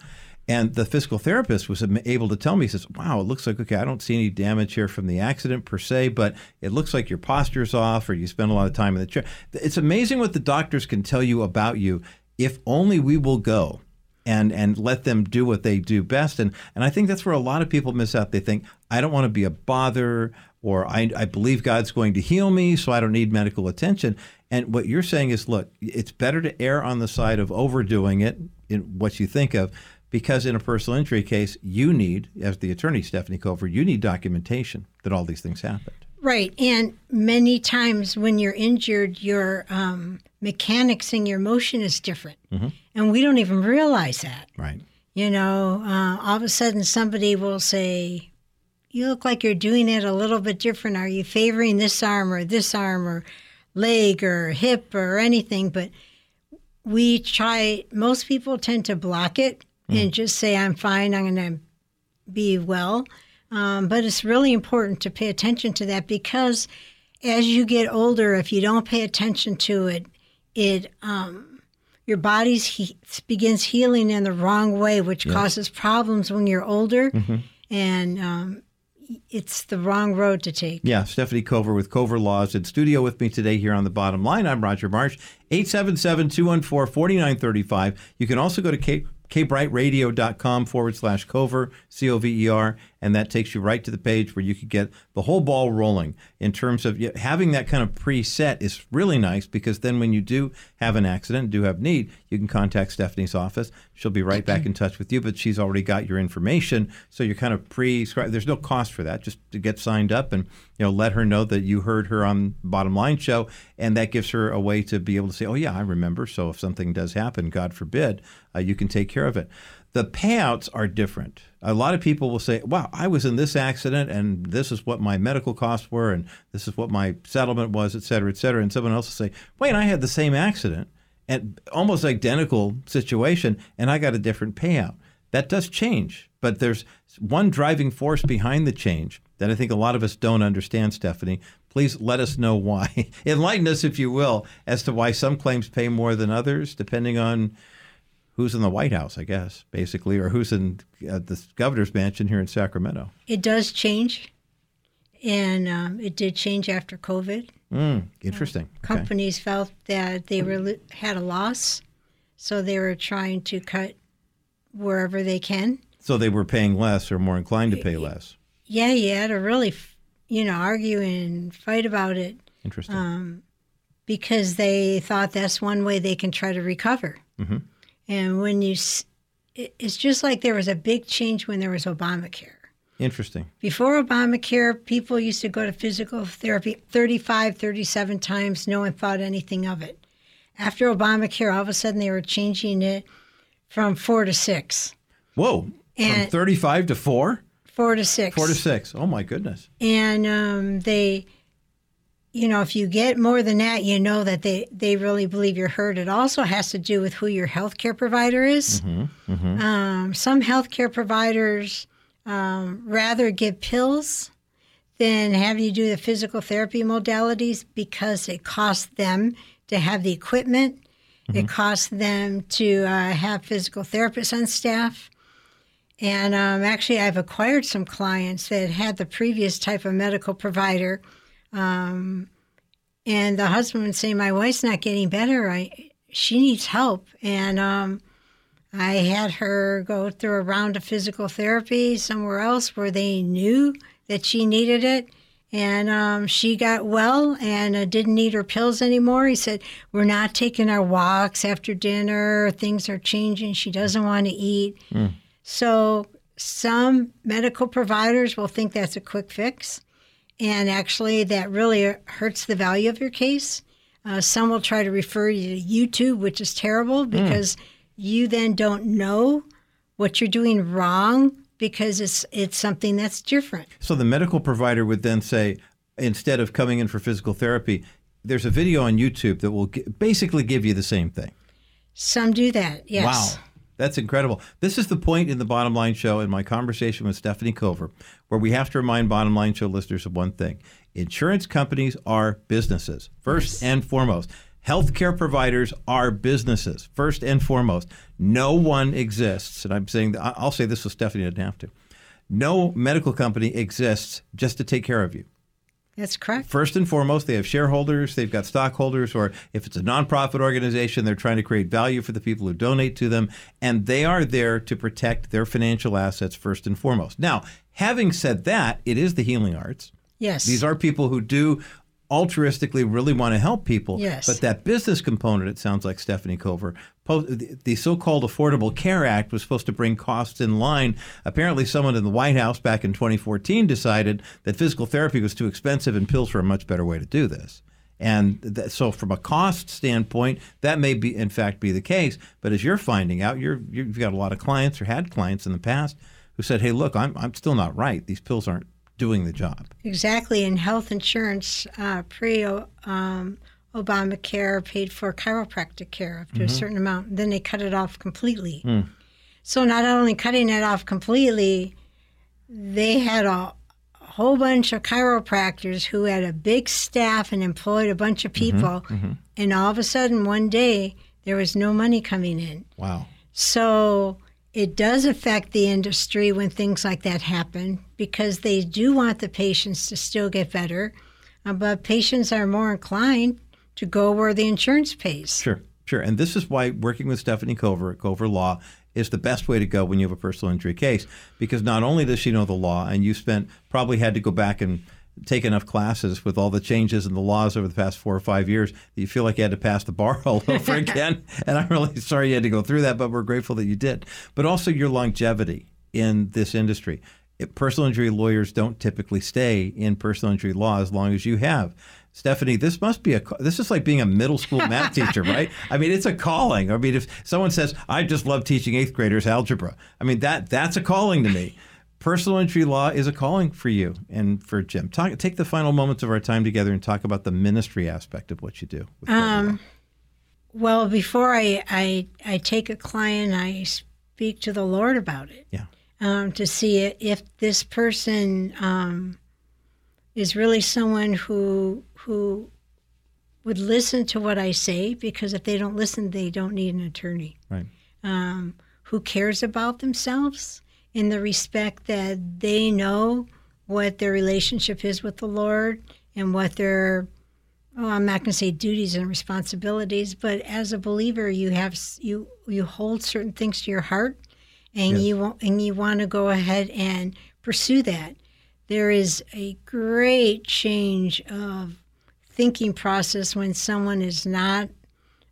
And the physical therapist was able to tell me, he says, Wow, it looks like, okay, I don't see any damage here from the accident per se, but it looks like your posture's off or you spend a lot of time in the chair. It's amazing what the doctors can tell you about you if only we will go and and let them do what they do best. And and I think that's where a lot of people miss out. They think I don't want to be a bother, or I, I believe God's going to heal me, so I don't need medical attention. And what you're saying is, look, it's better to err on the side of overdoing it in what you think of. Because in a personal injury case, you need, as the attorney Stefanie Cover, you need documentation that all these things happened. Right. And many times when you're injured, your um, mechanics and your motion is different. And we don't even realize that. Right. You know, uh, all of a sudden somebody will say, You look like you're doing it a little bit different. Are you favoring this arm or this arm or leg or hip or anything? But we try, most people tend to block it and just say, I'm fine, I'm going to be well. Um, but it's really important to pay attention to that because as you get older, if you don't pay attention to it, it um, your body he- begins healing in the wrong way, which causes problems when you're older, and um, it's the wrong road to take. Yeah, Stefanie Cover with Cover Laws in studio with me today here on the bottom line. I'm Roger Marsh, 877 214 4935. You can also go to K- kbrightradio.com forward slash cover, C O V E R, and that takes you right to the page where you could get the whole ball rolling in terms of having that kind of preset is really nice because then when you do have an accident, do have need, you can contact Stefanie's office. She'll be right back in touch with you, but she's already got your information. So you're kind of pre-scribed. There's no cost for that, just to get signed up and you know let her know that you heard her on Bottom Line Show, and that gives her a way to be able to say, oh yeah, I remember. So if something does happen, God forbid, uh, you can take care of it. The payouts are different. A lot of people will say, wow, I was in this accident and this is what my medical costs were and this is what my settlement was, et cetera, et cetera. And someone else will say, wait, I had the same accident and almost identical situation and I got a different payout. That does change, but there's one driving force behind the change that I think a lot of us don't understand, Stefanie. Please let us know why. Enlighten us, if you will, as to why some claims pay more than others, depending on who's in the White House, I guess, basically, or who's in uh, the governor's mansion here in Sacramento. It does change, and um, it did change after COVID. Mm, interesting. Okay. Companies felt that they were had a loss, so they were trying to cut wherever they can. So they were paying less or more inclined to pay less. Yeah, you had to really, you know, argue and fight about it Interesting. um, because they thought that's one way they can try to recover. Mhm. And when you, it's just like there was a big change when there was Obamacare. Interesting. Before Obamacare, people used to go to physical therapy 35, 37 times. No one thought anything of it. After Obamacare, all of a sudden they were changing it from four to six. Whoa. From And- 35 to 4? Four to six. 4 to 6. Oh, my goodness. and um, they you know if you get more than that you know that they they really believe you're hurt. It also has to do with who your healthcare provider is. Um, some healthcare providers um, rather give pills than have you do the physical therapy modalities because it costs them to have the equipment. It costs them to uh, have physical therapists on staff. And um, actually, I've acquired some clients that had the previous type of medical provider. Um, and the husband would say, My wife's not getting better. I, she needs help. And um, I had her go through a round of physical therapy somewhere else where they knew that she needed it. And um, she got well and uh, didn't need her pills anymore. He said, We're not taking our walks after dinner. Things are changing. She doesn't want to eat. So some medical providers will think that's a quick fix, and actually that really hurts the value of your case. Uh, some will try to refer you to YouTube, which is terrible because you then don't know what you're doing wrong because it's it's something that's different. So the medical provider would then say, instead of coming in for physical therapy, there's a video on YouTube that will g- basically give you the same thing. Some do that, yes. Wow. That's incredible. This is the point in the Bottom Line Show in my conversation with Stefanie Cover, where we have to remind Bottom Line Show listeners of one thing insurance companies are businesses, first and foremost. Healthcare providers are businesses, first and foremost. No one exists, and I'm saying, I'll say this so Stefanie doesn't have to. No medical company exists just to take care of you. That's correct. First and foremost, they have shareholders, they've got stockholders, or if it's a nonprofit organization, they're trying to create value for the people who donate to them, and they are there to protect their financial assets first and foremost. Now, having said that, it is the healing arts. Yes. These are people who do altruistically really want to help people. Yes. But that business component, it sounds like Stefanie Cover, the so-called Affordable Care Act was supposed to bring costs in line. Apparently, someone in the White House back in 2014 decided that physical therapy was too expensive and pills were a much better way to do this. And that, so, from a cost standpoint, that may be, in fact, be the case. But as you're finding out, you're, you've got a lot of clients or had clients in the past who said, "Hey, look, I'm I'm still not right. These pills aren't doing the job." Exactly. And health insurance uh, pre um, Obamacare paid for chiropractic care up to mm-hmm. a certain amount. Then they cut it off completely. Mm. So not only cutting it off completely, they had a whole bunch of chiropractors who had a big staff and employed a bunch of mm-hmm. people. Mm-hmm. And all of a sudden, one day, there was no money coming in. Wow. So it does affect the industry when things like that happen because they do want the patients to still get better. Uh, but patients are more inclined to go where the insurance pays. Sure, sure. And this is why working with Stefanie Cover at Cover Law is the best way to go when you have a personal injury case because not only does she know the law, and you spent probably had to go back and take enough classes with all the changes in the laws over the past four or five years that you feel like you had to pass the bar all over again. and I'm really sorry you had to go through that, but we're grateful that you did. But also your longevity in this industry. Personal injury lawyers don't typically stay in personal injury law as long as you have. Stefanie, this must be a this is like being a middle school math teacher, right? I mean, it's a calling. I mean, if someone says, "I just love teaching eighth graders algebra," I mean that that's a calling to me. Personal injury law is a calling for you and for Jim. Talk, take the final moments of our time together and talk about the ministry aspect of what you do. Um, well, before I, I I take a client, I speak to the Lord about it. Yeah. Um, to see if this person um, is really someone who who would listen to what I say because if they don't listen, they don't need an attorney. Right. Um, who cares about themselves in the respect that they know what their relationship is with the Lord and what their oh I'm not going to say duties and responsibilities, but as a believer you have you you hold certain things to your heart and yes. you and you want to go ahead and pursue that there is a great change of thinking process when someone is not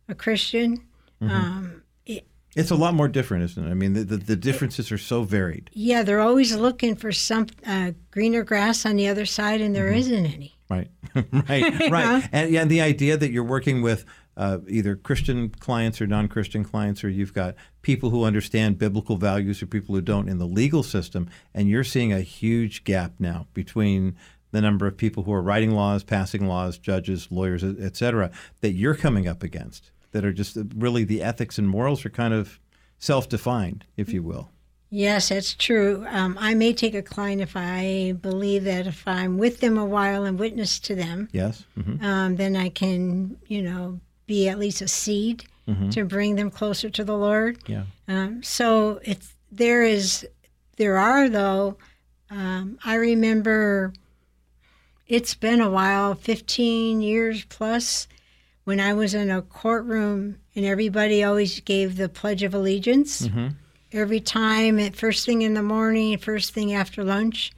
a Christian. Mm-hmm. Um, it, it's a lot more different, isn't it? I mean, the, the, the differences it, are so varied. Yeah, they're always looking for some uh, greener grass on the other side, and there mm-hmm. not any. Right, right, right. And, yeah, the idea that you're working with uh, either Christian clients or non Christian clients, or you've got people who understand biblical values or people who don't in the legal system. And you're seeing a huge gap now between the number of people who are writing laws, passing laws, judges, lawyers, et cetera, that you're coming up against that are just really the ethics and morals are kind of self defined, if you will. Yes, that's true. Um, I may take a client if I believe that if I'm with them a while and witness to them, yes, mm-hmm. um, then I can, you know, be at least a seed mm-hmm. to bring them closer to the Lord. Yeah. Um, so it's there is there are though. Um, I remember it's been a while, fifteen years plus, when I was in a courtroom and everybody always gave the Pledge of Allegiance. Mm-hmm. Every time at first thing in the morning, first thing after lunch.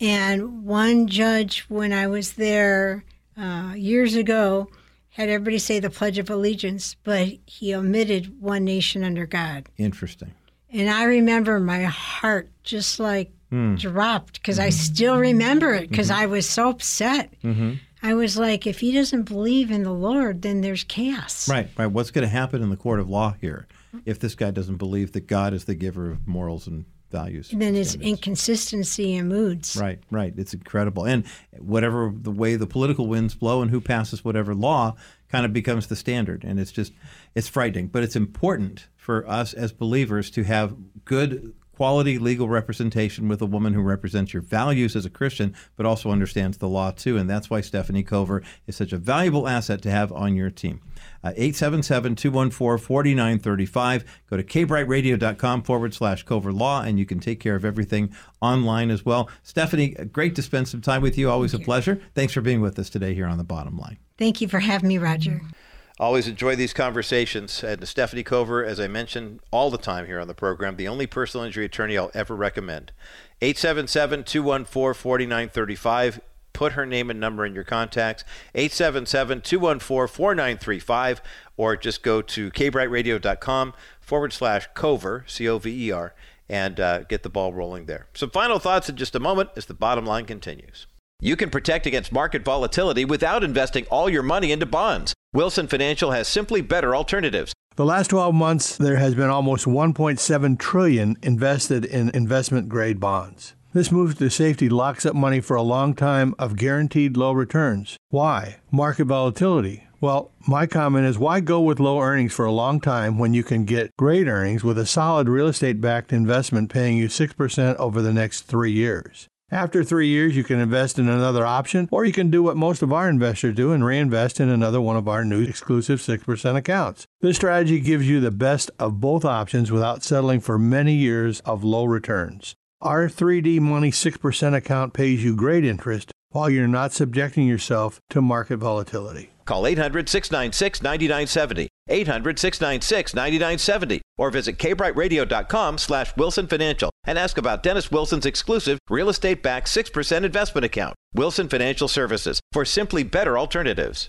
And one judge, when I was there uh, years ago, had everybody say the Pledge of Allegiance, but he omitted one nation under God. Interesting. And I remember my heart just like mm. dropped because mm-hmm. I still remember it because mm-hmm. I was so upset. Mm-hmm. I was like, if he doesn't believe in the Lord, then there's chaos. Right, right. What's going to happen in the court of law here if this guy doesn't believe that God is the giver of morals and values. Then it's inconsistency in moods. Right, right. It's incredible. And whatever the way the political winds blow and who passes whatever law kind of becomes the standard. And it's just, it's frightening. But it's important for us as believers to have good quality legal representation with a woman who represents your values as a Christian, but also understands the law too. And that's why Stefanie Cover is such a valuable asset to have on your team. Uh, 877 214 4935. Go to kbrightradio.com forward slash Cover Law, and you can take care of everything online as well. Stefanie, uh, great to spend some time with you. Always Thank a you. pleasure. Thanks for being with us today here on The Bottom Line. Thank you for having me, Roger. Always enjoy these conversations. And Stefanie Cover, as I mentioned all the time here on the program, the only personal injury attorney I'll ever recommend. 877 214 4935 put her name and number in your contacts 877-214-4935 or just go to kbrightradio.com forward slash cover c-o-v-e-r and uh, get the ball rolling there. Some final thoughts in just a moment as the bottom line continues. You can protect against market volatility without investing all your money into bonds. Wilson financial has simply better alternatives. The last 12 months there has been almost 1.7 trillion invested in investment grade bonds this move to safety locks up money for a long time of guaranteed low returns. Why? Market volatility. Well, my comment is why go with low earnings for a long time when you can get great earnings with a solid real estate backed investment paying you 6% over the next three years? After three years, you can invest in another option, or you can do what most of our investors do and reinvest in another one of our new exclusive 6% accounts. This strategy gives you the best of both options without settling for many years of low returns. Our 3D Money 6% account pays you great interest while you're not subjecting yourself to market volatility. Call 800 696 9970. 800 696 9970 or visit kbrightradio.com slash wilson financial and ask about dennis wilson's exclusive real estate backed 6% investment account wilson financial services for simply better alternatives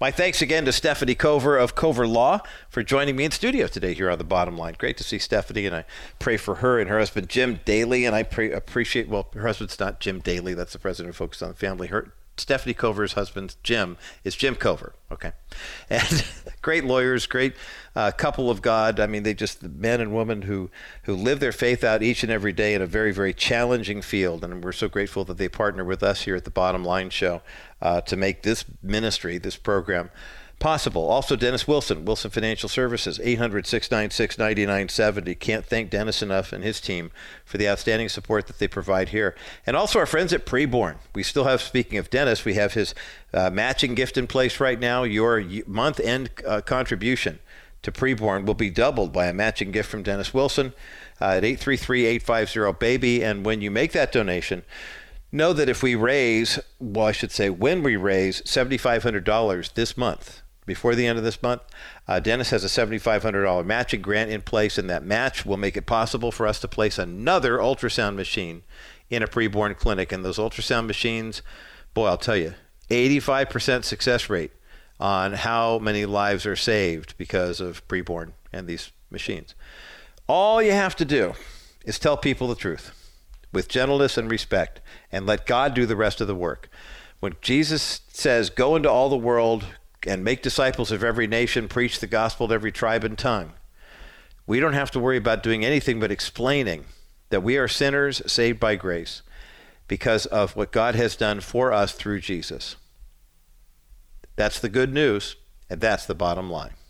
my thanks again to Stefanie Cover of Cover Law for joining me in studio today here on the Bottom Line. Great to see Stefanie, and I pray for her and her husband Jim Daly. And I appreciate well, her husband's not Jim Daly; that's the president of Focus on the Family. Her Stefanie Cover's husband, Jim, is Jim Cover. Okay. And great lawyers, great uh, couple of God. I mean, they just, the men and women who, who live their faith out each and every day in a very, very challenging field. And we're so grateful that they partner with us here at the Bottom Line Show uh, to make this ministry, this program, possible. Also, Dennis Wilson, Wilson Financial Services, 800 696 9970. Can't thank Dennis enough and his team for the outstanding support that they provide here. And also our friends at Preborn. We still have, speaking of Dennis, we have his uh, matching gift in place right now. Your month end uh, contribution to Preborn will be doubled by a matching gift from Dennis Wilson uh, at 833 850 BABY. And when you make that donation, know that if we raise, well, I should say, when we raise $7,500 this month, before the end of this month. Uh, Dennis has a $7,500 matching grant in place, and that match will make it possible for us to place another ultrasound machine in a preborn clinic. And those ultrasound machines, boy, I'll tell you, 85% success rate on how many lives are saved because of preborn and these machines. All you have to do is tell people the truth with gentleness and respect and let God do the rest of the work. When Jesus says, Go into all the world, and make disciples of every nation, preach the gospel to every tribe and tongue. We don't have to worry about doing anything but explaining that we are sinners saved by grace because of what God has done for us through Jesus. That's the good news, and that's the bottom line.